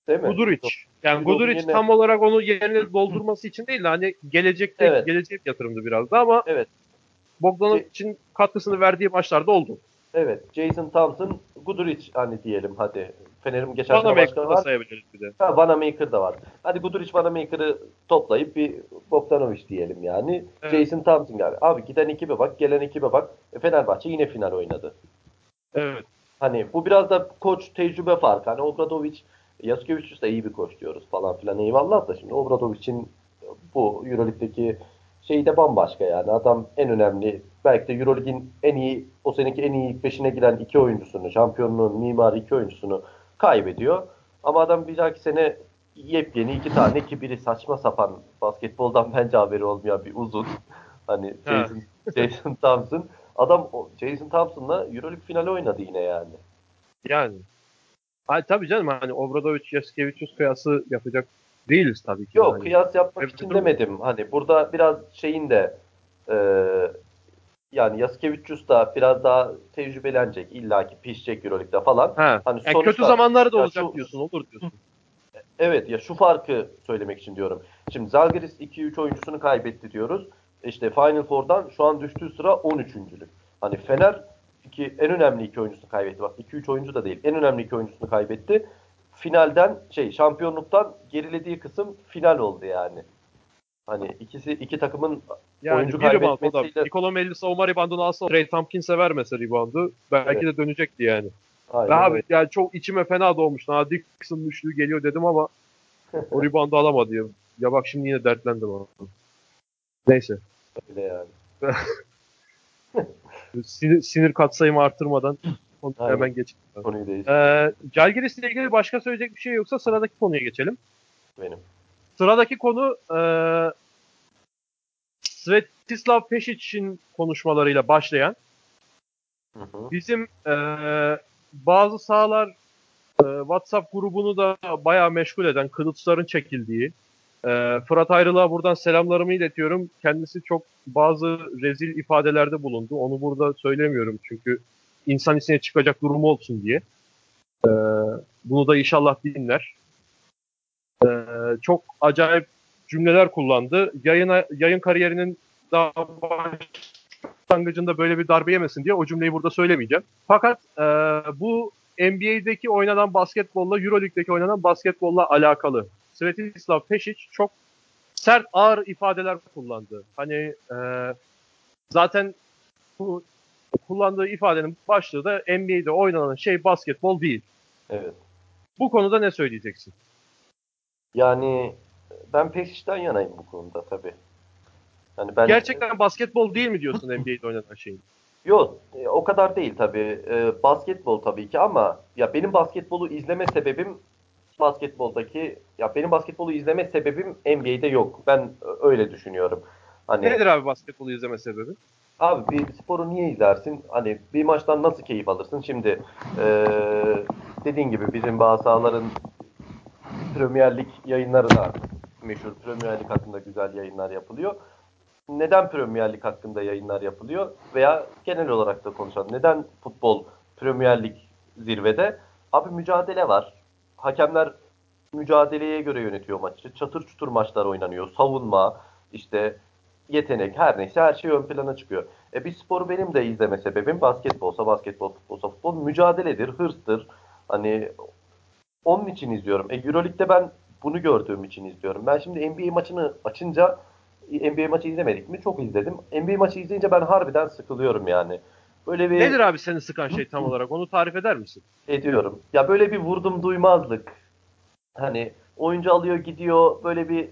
Değil mi? Guduric. Yani Guduric yerine- tam olarak onu yerine doldurması için değil de hani gelecekte Evet. geleceğe yatırımdı biraz da ama Evet. Bogdanovic'in katkısını verdiği maçlarda oldu. Evet. Jason Thompson, Guduric hani diyelim hadi. Fener'in geçen sene başkanı var. sayabiliriz bir de. Ha, Vanamaker da var. Hadi Guduric Vanamaker'ı toplayıp bir Bogdanovic diyelim yani. Evet. Jason Thompson geldi. Abi giden ekibe bak, gelen ekibe bak. E, Fenerbahçe yine final oynadı. Evet. Hani bu biraz da koç tecrübe farkı. Hani Obradovic, Yaskevicius da iyi bir koç diyoruz falan filan eyvallah da şimdi Obradovic'in bu Euroleague'deki şeyi de bambaşka yani. Adam en önemli belki de Euroleague'in en iyi o seneki en iyi ilk beşine giren iki oyuncusunu, şampiyonluğun mimarı iki oyuncusunu kaybediyor. Ama adam bir dahaki sene yepyeni iki tane ki biri saçma sapan basketboldan bence haberi olmayan bir uzun. Hani Ha. Jason, Jason Thompson. Adam Jason Thompson'la Euroleague finali oynadı yine yani. Yani. Ay tabii canım hani Obradovic, Yasikevicius kıyası yapacak değiliz tabii ki. Yok yani. kıyas yapmak Evet, için dur. demedim. Hani burada biraz şeyin de e, yani Yaskevicius da biraz daha tecrübelenecek. illaki pişecek Euroleague'de falan. Ha. Hani Yani sonuçta- kötü zamanları da olacak şu- diyorsun. Olur diyorsun. Evet ya şu farkı söylemek için diyorum. Şimdi Zalgiris 2-3 oyuncusunu kaybetti diyoruz. İşte Final Four'dan şu an düştüğü sıra 13. Hani Fener iki, en önemli iki oyuncusunu kaybetti. Bak 2-3 oyuncu da değil. En önemli iki oyuncusunu kaybetti. Finalden şey şampiyonluktan gerilediği kısım final oldu yani. Hani ikisi iki takımın Yani oyuncu kaybetmesiyle Nikola Melli savunma reboundunu alsa Trey Tompkins'e vermese reboundu belki de dönecekti yani. Aynen Ve abi öyle. yani çok içime fena doğmuştu. Ha Dixon üçlü geliyor dedim ama o reboundu alamadı ya. Ya bak şimdi yine dertlendim ama. Neyse. öyle yani. Sinir, sinir katsayımı artırmadan onu Aynen. hemen geçelim. Konuyu Ee, Calgiris'le ilgili başka söyleyecek bir şey yoksa sıradaki konuya geçelim. benim. Sıradaki konu e, Svetislav Peşic'in konuşmalarıyla başlayan Hı hı. bizim e, bazı sahalar e, WhatsApp grubunu da bayağı meşgul eden kılıçların çekildiği e, Fırat Ayrılığa buradan selamlarımı iletiyorum. Kendisi çok bazı rezil ifadelerde bulundu. Onu burada söylemiyorum çünkü insan içine çıkacak durumu olsun diye. E, bunu da inşallah dinler. E, çok acayip cümleler kullandı. Yayına, yayın kariyerinin daha başlangıcında böyle bir darbe yemesin diye o cümleyi burada söylemeyeceğim. Fakat e, bu NBA'deki oynanan basketbolla Euroleague'deki oynanan basketbolla alakalı. Svetislav Pešić çok sert ağır ifadeler kullandı. Hani e, zaten bu kullandığı ifadenin başlığı da NBA'de oynanan şey basketbol değil. Evet. Bu konuda ne söyleyeceksin? Yani ben Pesic'ten yanayım bu konuda tabii. Yani ben Gerçekten basketbol değil mi diyorsun NBA'de oynanan şeyin? Yok e, o kadar değil tabii. E, basketbol tabii ki ama ya benim basketbolu izleme sebebim basketboldaki ya benim basketbolu izleme sebebim NBA'de yok. Ben öyle düşünüyorum. Hani Nedir abi basketbolu izleme sebebi? Abi bir sporu niye izlersin? Hani bir maçtan nasıl keyif alırsın? Şimdi eee dediğin gibi bizim bazı sahaların Premier Lig yayınları da meşhur. Premier Lig hakkında güzel yayınlar yapılıyor. Neden Premier Lig hakkında yayınlar yapılıyor? Veya genel olarak da konuşalım. Neden futbol Premier Lig zirvede? Abi mücadele var. Hakemler mücadeleye göre yönetiyor maçı. Çatır çutur maçlar oynanıyor. Savunma, işte yetenek her neyse her şey ön plana çıkıyor. E bir sporu benim de izleme sebebim basketbolsa basketbol, futbolsa futbol mücadeledir, hırstır. Hani onun için izliyorum. E, Euroleague'de ben bunu gördüğüm için izliyorum. Ben şimdi NBA maçını açınca NBA maçı izlemedik mi? Çok izledim. NBA maçı izleyince ben harbiden sıkılıyorum yani. Böyle bir Nedir abi seni sıkan şey tam olarak? Onu tarif eder misin? ediyorum. Ya böyle bir vurdum duymazlık. Hani oyuncu alıyor gidiyor böyle bir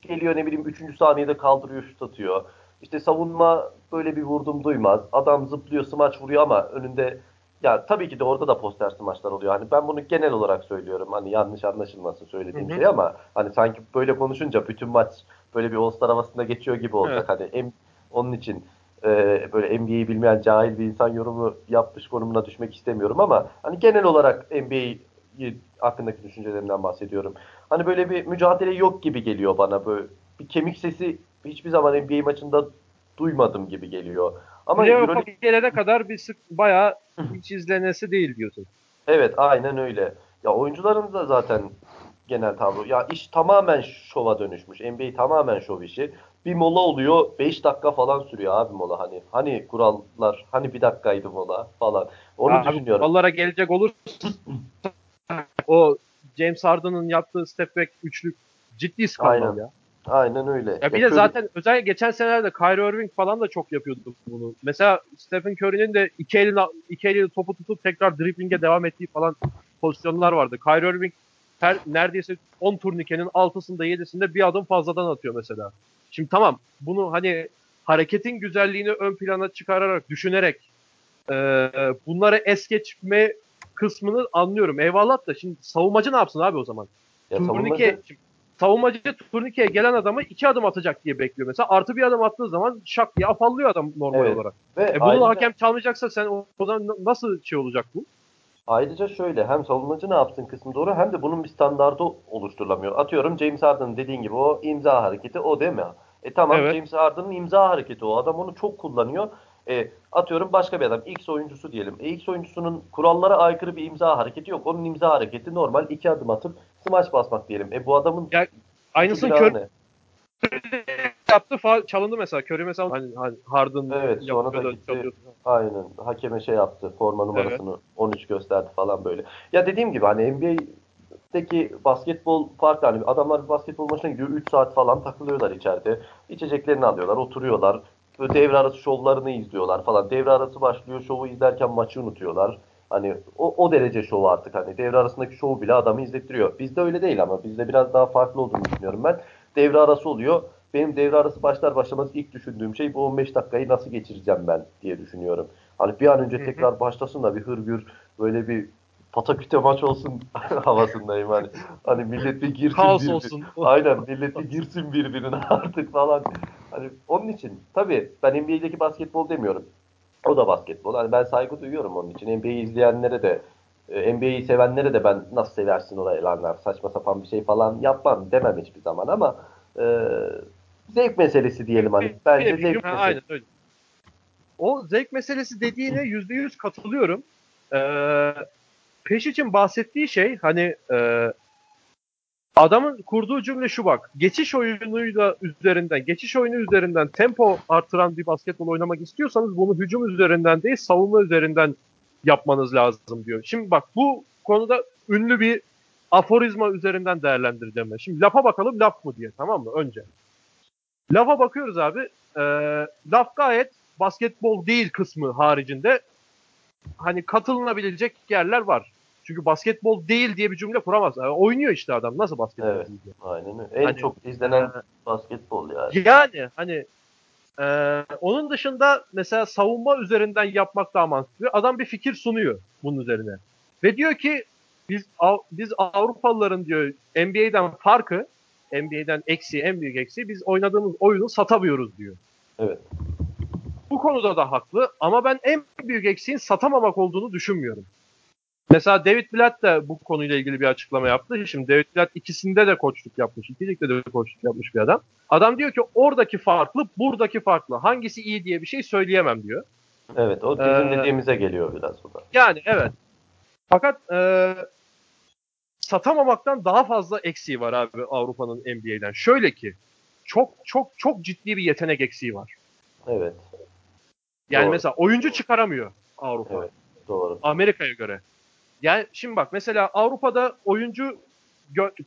geliyor ne bileyim 3. saniyede kaldırıyor şut atıyor. İşte savunma böyle bir vurdum duymaz. Adam zıplıyor smaç vuruyor ama önünde ya tabii ki de orada da poster smaçlar oluyor. Hani ben bunu genel olarak söylüyorum. Hani yanlış anlaşılmasın söylediğim Hı hı. şey ama hani sanki böyle konuşunca bütün maç böyle bir All-Star havasında geçiyor gibi olacak. Evet. Hani em- onun için e, böyle NBA'yi bilmeyen cahil bir insan yorumu yapmış konumuna düşmek istemiyorum ama hani genel olarak NBA'yi hakkındaki düşüncelerimden bahsediyorum. Hani böyle bir mücadele yok gibi geliyor bana böyle bir kemik sesi hiçbir zaman NBA maçında duymadım gibi geliyor. Ama Playoff'a Euroleague gelene kadar bir sık bayağı hiç izlenesi değil diyorsun. evet aynen öyle. Ya oyuncuların da zaten genel tablo. Ya iş tamamen şova dönüşmüş. NBA tamamen şov işi. Bir mola oluyor 5 dakika falan sürüyor abi mola hani. Hani kurallar hani bir dakikaydı mola falan. Onu Abi, düşünüyorum. Kurallara gelecek olursa o James Harden'ın yaptığı step back üçlük ciddi skandal Aynen. ya. Aynen öyle. Ya bir Ya de zaten özellikle geçen senelerde Kyrie Irving falan da çok yapıyordu bunu. Mesela Stephen Curry'nin de iki eliyle, iki eliyle topu tutup tekrar dribbling'e devam ettiği falan pozisyonlar vardı. Kyrie Irving her neredeyse 10 turnikenin 6'sında 7'sinde bir adım fazladan atıyor mesela. Şimdi tamam bunu hani hareketin güzelliğini ön plana çıkararak, düşünerek e, bunları es geçme kısmını anlıyorum. Eyvallah da şimdi savunmacı ne yapsın abi o zaman? ya Turnike, savunmacı- savunmacı turnikeye gelen adamı iki adım atacak diye bekliyor mesela. Artı bir adım attığı zaman şak diye afallıyor adam normal Evet. olarak. ve E bunu ayrıca- hakem çalmayacaksa sen o, o zaman na- nasıl şey olacak bu? Ayrıca şöyle hem savunmacı ne yapsın kısmı doğru hem de bunun bir standardı oluşturulamıyor. Atıyorum James Harden'ın dediğin gibi o imza hareketi o değil mi? E tamam Evet. James Harden'ın imza hareketi o. Adam onu çok kullanıyor. E, atıyorum başka bir adam X oyuncusu diyelim. E, X oyuncusunun kurallara aykırı bir imza hareketi yok. Onun imza hareketi normal iki adım atıp smaç basmak diyelim. E bu adamın Ya, Aynısını ne? Yaptı faul çalındı mesela. Curry mesela hani, hani Harden Evet, sonra da gitti. Aynen. Hakeme şey yaptı. Forma numarasını 13 gösterdi falan böyle. Ya dediğim gibi hani NBA'deki basketbol farklı. Hani adamlar basketbol maçına gidiyor. 3 saat falan takılıyorlar içeride. İçeceklerini alıyorlar. Oturuyorlar. Böyle devre arası şovlarını izliyorlar falan. Devre arası başlıyor. Şovu izlerken maçı unutuyorlar. Hani o, o derece şov artık hani devre arasındaki şovu bile adamı izlettiriyor. Bizde öyle değil ama bizde biraz daha farklı olduğunu düşünüyorum ben. Devre arası oluyor. Benim devre arası başlar başlamaz ilk düşündüğüm şey bu 15 dakikayı nasıl geçireceğim ben diye düşünüyorum. Hani bir an önce tekrar başlasın da bir hırgür böyle bir pataküte maç olsun havasındayım hani. Hani millet bir girsin Kaos bir- olsun. Aynen millet bir girsin birbirine artık falan. Hani onun için tabii ben NBA'deki basketbol demiyorum. O da basketbol. Hani ben saygı duyuyorum onun için. NBA'yi izleyenlere de NBA'yi sevenlere de ben nasıl seversin orayı lanlar saçma sapan bir şey falan yapmam demem hiçbir zaman ama e, zevk meselesi diyelim hani. Bence zevk meselesi. Aynen öyle. O zevk meselesi dediğine yüzde yüz katılıyorum. Ee, Peş için bahsettiği şey hani e, adamın kurduğu cümle şu bak. Geçiş oyunuyla üzerinden, geçiş oyunu üzerinden tempo artıran bir basketbol oynamak istiyorsanız bunu hücum üzerinden değil savunma üzerinden yapmanız lazım diyor. Şimdi bak bu konuda ünlü bir aforizma üzerinden değerlendireceğim ben. Şimdi lafa bakalım laf mı diye tamam mı önce. Lafa bakıyoruz abi. E, laf gayet basketbol değil kısmı haricinde hani katılınabilecek yerler var. Çünkü basketbol değil diye bir cümle kuramaz. Yani oynuyor işte adam. Nasıl basketbol Evet. değil diye. Aynen öyle. En Hani, çok izlenen basketbol yani. yani hani e, onun dışında mesela savunma üzerinden yapmak daha mantıklı. Adam bir fikir sunuyor bunun üzerine. Ve diyor ki biz Av- biz Avrupalıların diyor NBA'den farkı NBA'den eksi en büyük eksi biz oynadığımız oyunu satamıyoruz diyor. Evet. Bu konuda da haklı ama ben en büyük eksiğin satamamak olduğunu düşünmüyorum. Mesela David Blatt da bu konuyla ilgili bir açıklama yaptı. Şimdi David Blatt ikisinde de koçluk yapmış. İki ligde de koçluk yapmış bir adam. Adam diyor ki oradaki farklı, buradaki farklı. Hangisi iyi diye bir şey söyleyemem diyor. Evet. O bizim Ee, dediğimize geliyor biraz o da. Yani evet. Fakat e, satamamaktan daha fazla eksiği var abi Avrupa'nın NBA'den. Şöyle ki çok çok çok ciddi bir yetenek eksiği var. Evet. Yani Doğru. mesela oyuncu çıkaramıyor Avrupa. Evet. Doğru. Amerika'ya göre. Yani şimdi bak mesela Avrupa'da oyuncu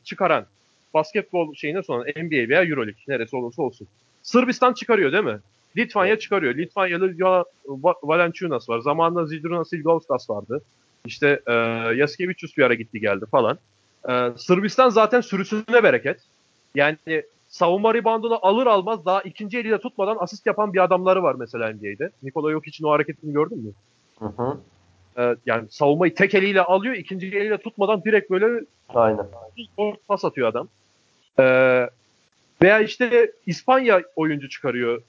çıkaran basketbol şeyine sonra NBA veya Euroleague neresi olursa olsun. Sırbistan çıkarıyor değil mi? Litvanya çıkarıyor. Litvanyalı ya Va- Valanciunas var. Zamanında Zydrunas Ilgauskas vardı. İşte e, Yaskevicius bir ara gitti geldi falan. E, Sırbistan zaten sürüsüne bereket. Yani savunma reboundunu alır almaz daha ikinci eliyle tutmadan asist yapan bir adamları var mesela NBA'de. Nikola Jokic'in o hareketini gördün mü? Hı hı. E, yani savunmayı tek eliyle alıyor, ikinci eliyle tutmadan direkt böyle Aynen. Short pas atıyor adam. Ee, veya işte İspanya oyuncu çıkarıyor.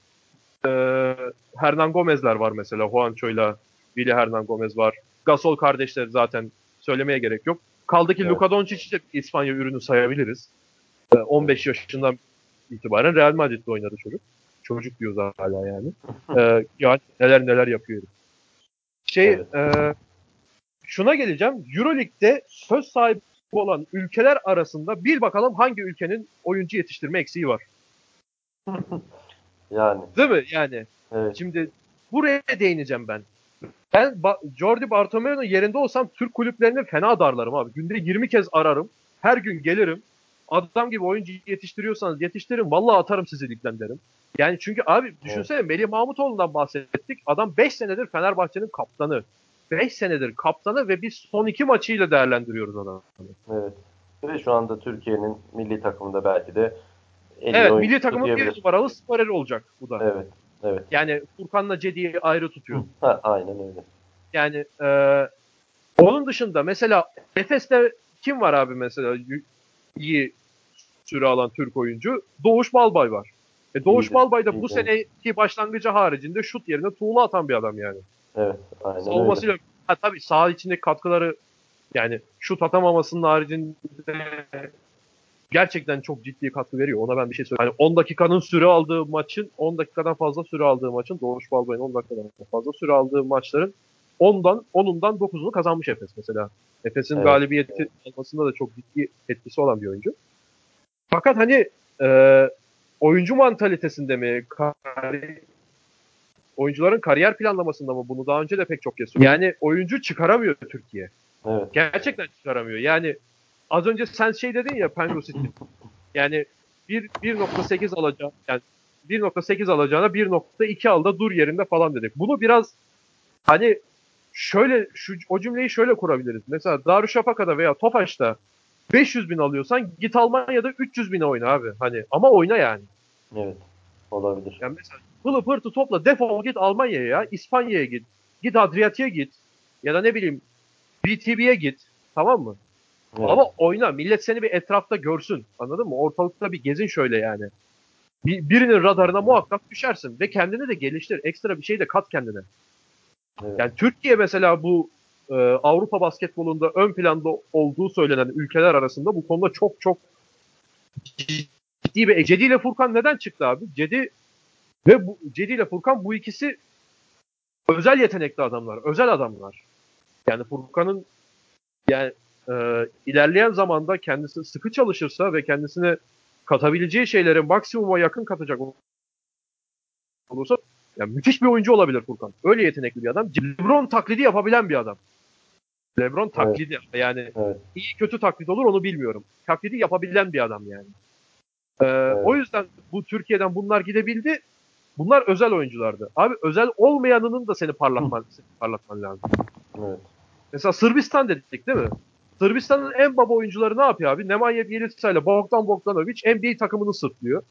Ee, Hernan Gomez'ler var mesela. Juancho'yla Willy Hernan Gomez var. Gasol kardeşleri zaten söylemeye gerek yok. Kaldı ki Evet. Luka Doncic de İspanya ürünü sayabiliriz. Ee, 15 yaşından itibaren Real Madrid'de oynadı çocuk. Çocuk diyoruz hala yani. Ee, yani neler neler yapıyor. herif. Şey, Evet. e, şuna geleceğim. Euroleague'de söz sahibi olan ülkeler arasında bir bakalım hangi ülkenin oyuncu yetiştirme eksiği var. Yani. Değil mi? Yani Evet. şimdi buraya değineceğim ben. Ben ba- Jordi Bartomeu'nun yerinde olsam Türk kulüplerini fena darlarım abi. Günde 20 kez ararım. Her gün gelirim. Adam gibi oyuncu yetiştiriyorsanız yetiştirin. Vallahi atarım sizi ligden derim. Yani çünkü abi düşünsene Melih Mahmutoğlu'ndan bahsettik. Adam 5 senedir Fenerbahçe'nin kaptanı. 5 senedir kaptanı ve biz son iki maçıyla değerlendiriyoruz adamı. Evet. Ve şu anda Türkiye'nin milli takımında belki de Evet milli takımın bir numaralı skoreri olacak bu da. Evet. Evet. Yani Furkan'la Cedi'yi ayrı tutuyor. Ha, aynen öyle. Yani e, onun dışında mesela Efes'te kim var abi mesela iyi süre alan Türk oyuncu? Doğuş Balbay var. E Doğuş İyidir, Balbay da bu iyidir. seneki başlangıcı haricinde şut yerine tuğla atan bir adam yani. Evet. Aynen öyle. Savunmasıyla ha tabii saha içindeki katkıları yani şut atamamasının haricinde gerçekten çok ciddi katkı veriyor. Ona ben bir şey söyleyeyim. Hani 10 dakikanın süre aldığı maçın 10 dakikadan fazla süre aldığı maçın Doğuş Balbay'ın 10 dakikadan fazla süre aldığı maçların 10'dan 10'undan 9'unu kazanmış Efes mesela. Efes'in Evet. galibiyeti almasında da çok ciddi etkisi olan bir oyuncu. Fakat hani e, oyuncu mantalitesinde mi kari- oyuncuların kariyer planlamasında mı bunu daha önce de pek çok kez söyledim. Yani oyuncu çıkaramıyor Türkiye. Evet. Gerçekten çıkaramıyor. Yani az önce sen şey dedin ya City. Yani bir 1.8 alacağım. Yani 1.8 alacağına 1.2 al da dur yerinde falan dedik. Bunu biraz hani şöyle şu o cümleyi şöyle kurabiliriz. Mesela Darüşşafaka'da veya Tofaş'ta 500 bin alıyorsan git Almanya'da 300 bine oyna abi. Hani ama oyna yani. Evet. Olabilir. Yani mesela pılı pırtı topla defol git Almanya'ya ya. İspanya'ya git. Git Adriyatik'e git. Ya da ne bileyim BTB'ye git. Tamam mı? Evet. Ama oyna. Millet seni bir etrafta görsün. Anladın mı? Ortalıkta bir gezin şöyle yani. Bir, birinin radarına muhakkak düşersin. Ve kendini de geliştir. Ekstra bir şey de kat kendine. Evet. Yani Türkiye mesela bu e, Avrupa basketbolunda ön planda olduğu söylenen ülkeler arasında bu konuda çok çok ciddi bir... Cedi ile Furkan neden çıktı abi? Cedi ve bu, Cedi ile Furkan bu ikisi özel yetenekli adamlar. Özel adamlar. Yani Furkan'ın yani e, ilerleyen zamanda kendisi sıkı çalışırsa ve kendisine katabileceği şeyleri maksimuma yakın katacak olursa yani müthiş bir oyuncu olabilir Furkan. Öyle yetenekli bir adam. LeBron taklidi yapabilen bir adam. LeBron taklidi yani Evet. iyi kötü taklit olur onu bilmiyorum. Taklidi yapabilen bir adam yani. Ee, O yüzden bu Türkiye'den bunlar gidebildi. Bunlar özel oyunculardı. Abi özel olmayanının da seni parlatman, seni parlatman lazım. Evet. Mesela Sırbistan dedik değil mi? Sırbistan'ın en baba oyuncuları ne yapıyor abi? Nemanja Bjelica ile Bogdan Bogdanovic NBA takımını sırtlıyor.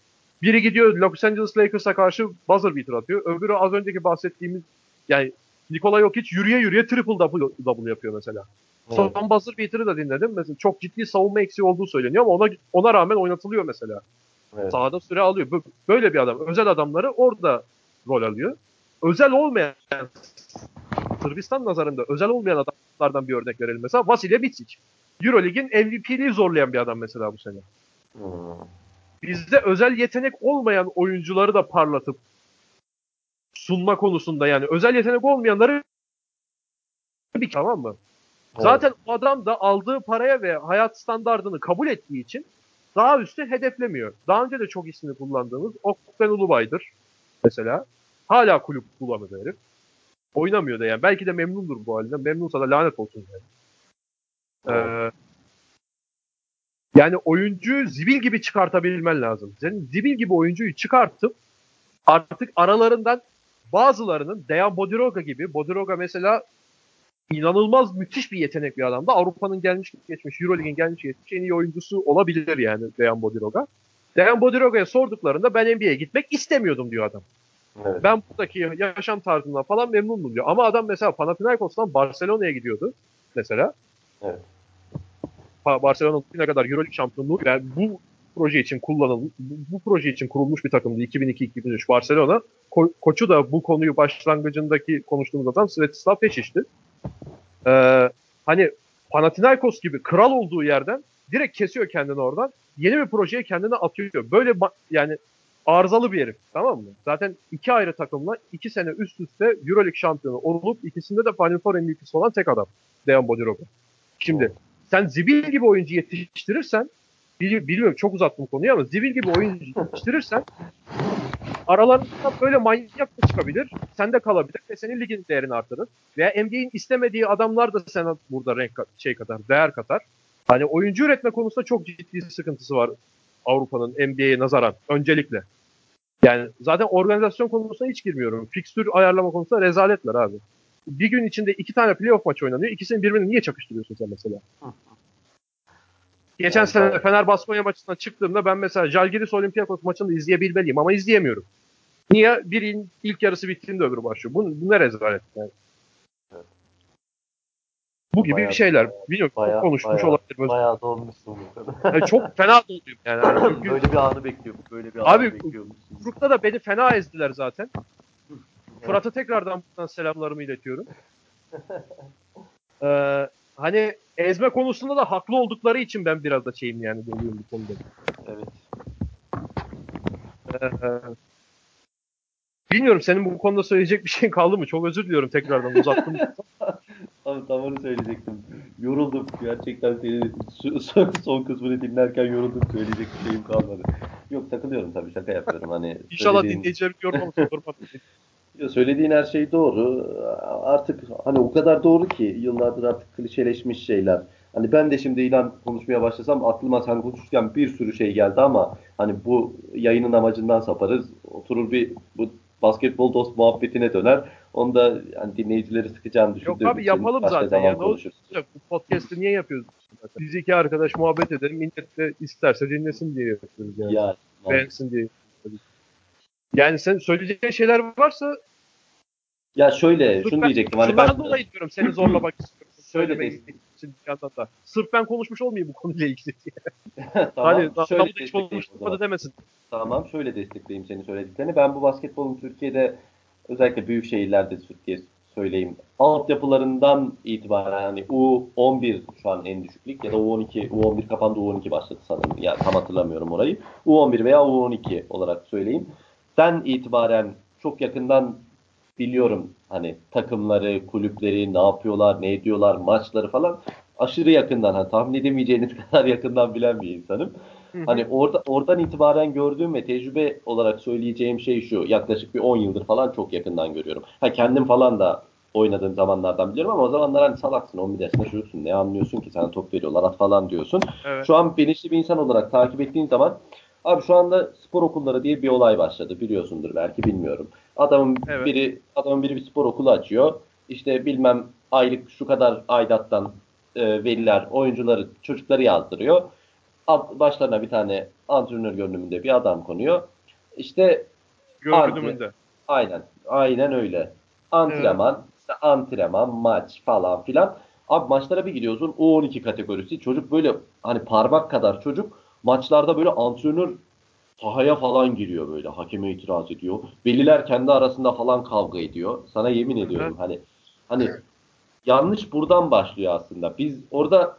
Biri gidiyor Los Angeles Lakers'a karşı buzzer beater atıyor. Öbürü az önceki bahsettiğimiz yani Nikola Jokic yürüye yürüye triple double, double yapıyor mesela. Evet. Son buzzer beater'ı da dinledim. Mesela çok ciddi savunma eksiği olduğu söyleniyor ama ona ona rağmen oynatılıyor mesela. Evet. Sahada süre alıyor. Bö- Böyle bir adam. Özel adamları orada rol alıyor. Özel olmayan Sırbistan nazarında özel olmayan adamlardan bir örnek verelim mesela. Vasilya Bitsic. Eurolig'in MVP'liği zorlayan bir adam mesela bu sene. Hmm. Bizde özel yetenek olmayan oyuncuları da parlatıp sunma konusunda yani özel yetenek olmayanları bir tamam mı? Evet. Zaten o adam da aldığı paraya ve hayat standartını kabul ettiği için daha üstü hedeflemiyor. Daha önce de çok ismini kullandığımız Okben Ulubay'dır mesela. Hala kulüp bulamadı herif. Oynamıyor da yani. Belki de memnundur bu halinden. Memnunsa da lanet olsun yani. Ee, yani oyuncuyu zibil gibi çıkartabilmen lazım. Senin zibil gibi oyuncuyu çıkartıp artık aralarından bazılarının Dejan Bodiroga gibi, Bodiroga mesela inanılmaz müthiş bir yetenek bir adamdı. Avrupa'nın gelmiş geçmiş, Euroleague'in gelmiş geçmiş en iyi oyuncusu olabilir yani Dejan Bodiroga. Dejan Bodiroga'ya sorduklarında ben NBA'ye gitmek istemiyordum diyor adam. Evet. Ben buradaki yaşam tarzından falan memnundum diyor. Ama adam mesela Panathinaikos'tan Barcelona'ya gidiyordu mesela. Evet. Barcelona ne kadar Euroleague şampiyonluğu yani bu proje için kullanılmış, bu, bu proje için kurulmuş bir takımdı 2002-2003 Barcelona. Ko- koçu da bu konuyu başlangıcındaki konuştuğumuz adam Svetislav Peşiş'ti. Ee, hani Panathinaikos gibi kral olduğu yerden direkt kesiyor kendini oradan. Yeni bir projeye kendini atıyor. Böyle yani arızalı bir herif tamam mı? Zaten iki ayrı takımla iki sene üst üste Euroleague şampiyonu olup ikisinde de Final Four MVP'si olan tek adam. Dejan Bodiroga. Şimdi sen Zibil gibi oyuncu yetiştirirsen biliyorum çok uzattım konuyu ama Zibil gibi oyuncu yetiştirirsen aralarında böyle manyak da çıkabilir. Sende kalabilir ve senin ligin değerini artırır. Veya NBA'in istemediği adamlar da sana burada renk şey katar, değer katar. Hani oyuncu üretme konusunda çok ciddi sıkıntısı var Avrupa'nın NBA'ye nazaran öncelikle. Yani zaten organizasyon konusuna hiç girmiyorum. Fikstür ayarlama konusunda rezaletler abi. Bir gün içinde iki tane playoff maç oynanıyor. İkisini birbirine niye çakıştırıyorsun sen mesela? Geçen yani sene Fener Baskonya maçına çıktığımda ben mesela Jalgiris Olympiakos maçını izleyebilmeliyim ama izleyemiyorum. Niye? Birinin ilk yarısı bittiğinde öbürü başlıyor. Bu, bu ne rezalet yani. Bu gibi bayağı, şeyler. Bilmiyorum bayağı, çok konuşmuş bayağı, olabilir. Bayağı dolmuşsun. yani çok fena doluyum yani. yani böyle bir anı bekliyorum. Böyle bir anı Abi, bekliyorum. Grupta da beni fena ezdiler zaten. Fırat'a tekrardan buradan selamlarımı iletiyorum. ee, hani ezme konusunda da haklı oldukları için ben biraz da şeyim yani doluyum bu konuda. Evet. Ee, bilmiyorum senin bu konuda söyleyecek bir şeyin kaldı mı? Çok özür diliyorum tekrardan uzattım. Abi tam onu söyleyecektim. Yoruldum. Gerçekten senin son, son kısmını dinlerken yoruldum. Söyleyecek bir şeyim kalmadı. Yok takılıyorum tabii şaka yapıyorum. Hani İnşallah söylediğin... dinleyicilerim Söylediğin her şey doğru. Artık hani o kadar doğru ki yıllardır artık klişeleşmiş şeyler. Hani ben de şimdi ilan konuşmaya başlasam aklıma sen konuşurken bir sürü şey geldi ama hani bu yayının amacından saparız. Oturur bir bu basketbol dost muhabbetine döner. Onu da yani dinleyicileri sıkacağını düşündüğüm Yok abi yapalım zaten ya. Ne olacak? Bu podcast'ı niye yapıyoruz? Biz iki arkadaş muhabbet edelim. Millet de isterse dinlesin diye yapıyoruz yani. Ya, Beğensin diye. Yani sen söyleyeceğin şeyler varsa ya şöyle şunu ben, diyecektim. Hani ben dolayı diyorum seni zorlamak istiyorum. Şöyle için bir yandan da. Sırf ben konuşmuş olmayayım bu konuyla ilgili. tamam. Hani şöyle hiç konuşmadı demesin. Tamam şöyle destekleyeyim senin söylediklerini. Ben bu basketbolun Türkiye'de özellikle büyük şehirlerde Türkiye söyleyeyim. Altyapılarından itibaren hani U11 şu an en düşük ya da U12, U11 kapandı U12 başladı sanırım. Ya tam hatırlamıyorum orayı. U11 veya U12 olarak söyleyeyim. Den itibaren çok yakından biliyorum hani takımları, kulüpleri ne yapıyorlar, ne ediyorlar, maçları falan aşırı yakından hani tahmin edemeyeceğiniz kadar yakından bilen bir insanım. Hani orada oradan itibaren gördüğüm ve tecrübe olarak söyleyeceğim şey şu. Yaklaşık bir 10 yıldır falan çok yakından görüyorum. Ha kendim falan da oynadığım zamanlardan biliyorum ama o zamanlar hani salaksın 11 yaşında çocuksun ne anlıyorsun ki sana top veriyorlar at falan diyorsun. Evet. Şu an bilinçli bir insan olarak takip ettiğin zaman abi şu anda spor okulları diye bir olay başladı biliyorsundur belki bilmiyorum. Adamın evet. biri adamın biri bir spor okulu açıyor. İşte bilmem aylık şu kadar aidattan e, veliler oyuncuları çocukları yazdırıyor başlarına bir tane antrenör görünümünde bir adam konuyor. İşte görünümünde. Aynen. Aynen öyle. Antrenman, evet. işte antrenman, maç falan filan. Abi maçlara bir gidiyorsun. U12 kategorisi. Çocuk böyle hani parmak kadar çocuk maçlarda böyle antrenör sahaya falan giriyor böyle. Hakeme itiraz ediyor. Veliler kendi arasında falan kavga ediyor. Sana yemin ediyorum hani hani yanlış buradan başlıyor aslında. Biz orada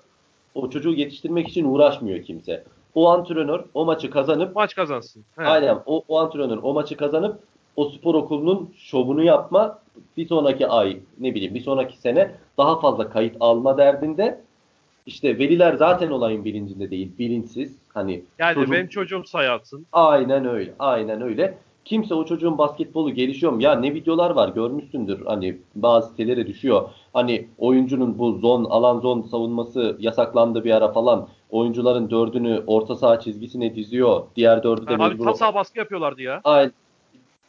o çocuğu yetiştirmek için uğraşmıyor kimse. O antrenör o maçı kazanıp maç kazansın. He. Aynen o, o antrenör o maçı kazanıp o spor okulunun şovunu yapma bir sonraki ay ne bileyim bir sonraki sene daha fazla kayıt alma derdinde işte veliler zaten olayın bilincinde değil bilinçsiz hani yani çocuk... benim çocuğum sayatsın aynen öyle aynen öyle Kimse o çocuğun basketbolu gelişiyor mu? Ya ne videolar var görmüşsündür. Hani bazı sitelere düşüyor. Hani oyuncunun bu zon, alan zon savunması yasaklandı bir ara falan. Oyuncuların dördünü orta saha çizgisine diziyor. Diğer dördü de Abi tam sağ baskı yapıyorlardı ya. Ay,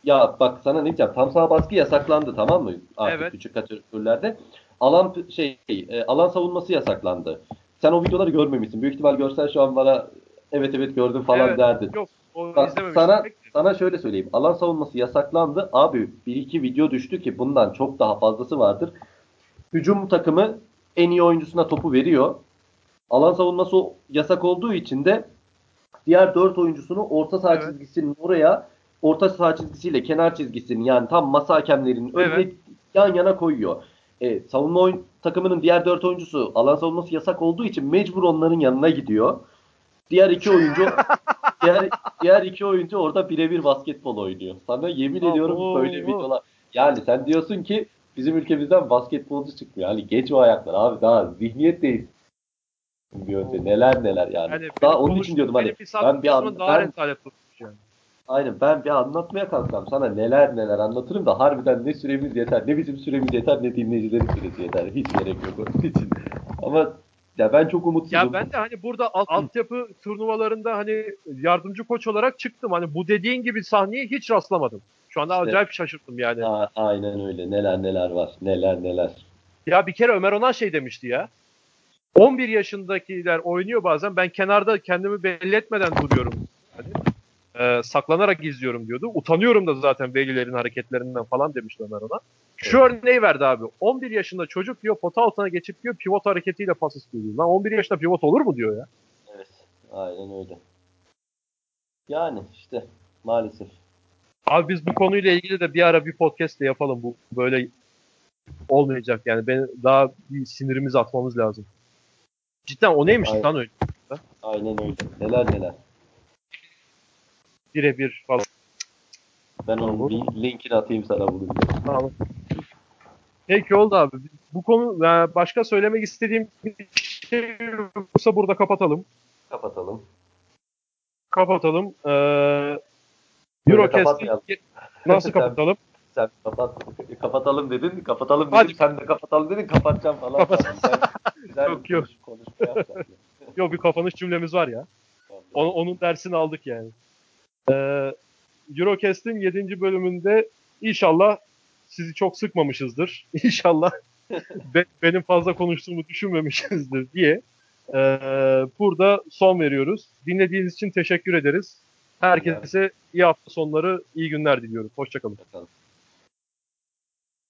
ya bak sana ne diyeceğim. Tam sağ baskı yasaklandı tamam mı? Artık Evet. küçük kategorilerde. Alan şey e, alan savunması yasaklandı. Sen o videoları görmemişsin. Büyük ihtimal görsen şu an bana evet evet gördüm falan Evet. derdin. Yok sana sana şöyle söyleyeyim. Alan savunması yasaklandı. Abi bir iki video düştü ki bundan çok daha fazlası vardır. Hücum takımı en iyi oyuncusuna topu veriyor. Alan savunması yasak olduğu için de diğer dört oyuncusunu orta saha Evet. çizgisinin oraya orta saha çizgisiyle kenar çizgisinin yani tam masa hakemlerinin önüne Evet. yan yana koyuyor. E, savunma oyun, takımının diğer dört oyuncusu alan savunması yasak olduğu için mecbur onların yanına gidiyor. Diğer iki oyuncu diğer diğer iki oyuncu orada birebir basketbol oynuyor. Sana yemin Aa, ediyorum oo, böyle oo. videolar. Yani sen diyorsun ki bizim ülkemizden basketbolcu çıkmıyor. Hani geç o ayaklar abi daha zihniyet değil. Bir önce neler neler yani. Yani daha onun için diyordum hani bir ben bir an, daha ben, yani. Aynen ben bir anlatmaya kalksam sana neler neler anlatırım da harbiden ne süremiz yeter ne bizim süremiz yeter ne dinleyicilerin süresi yeter. Hiç gerek yok onun için. Ama ya ben çok umutsuzum. Ya ben de hani burada alt, altyapı turnuvalarında hani yardımcı koç olarak çıktım. Hani bu dediğin gibi sahneye hiç rastlamadım. Şu anda İşte- acayip şaşırdım yani. A- aynen öyle neler neler var neler neler. Ya bir kere Ömer Onan şey demişti ya. 11 yaşındakiler oynuyor bazen. Ben kenarda kendimi belli etmeden duruyorum. E, saklanarak izliyorum diyordu. Utanıyorum da zaten velilerin hareketlerinden falan demişti Ömer Onan. Şu örneği verdi abi. 11 yaşında çocuk diyor pota altına geçip diyor pivot hareketiyle pas istiyor. Lan 11 yaşında pivot olur mu diyor ya. Evet. Aynen öyle. Yani işte maalesef. Abi biz bu konuyla ilgili de bir ara bir podcast de yapalım. Bu böyle olmayacak yani. Ben daha bir sinirimizi atmamız lazım. Cidden o neymiş Aynen. lan öyle? Aynen öyle. Neler neler. Birebir falan. Ben onun link- linkini atayım sana bunu. Tamam. Peki oldu abi. Bu konu başka söylemek istediğim bir şey yoksa burada kapatalım. Kapatalım. Kapatalım. Ee, Eurocast'i nasıl kapatalım? Sen kapat. Kapatalım dedin. Kapatalım dedim. Hadi. Sen de kapatalım dedin. Kapatacağım falan. Kapat. Güzel Yok, yok. konuşma. Yok bir kapanış cümlemiz var ya. Onun, onun dersini aldık yani. Ee, Eurocast'in 7. bölümünde inşallah sizi çok sıkmamışızdır. İnşallah be- benim fazla konuştuğumu düşünmemişizdir diye ee, burada son veriyoruz. Dinlediğiniz için teşekkür ederiz. Herkese iyi hafta sonları, iyi günler diliyoruz. Hoşçakalın. Bakalım.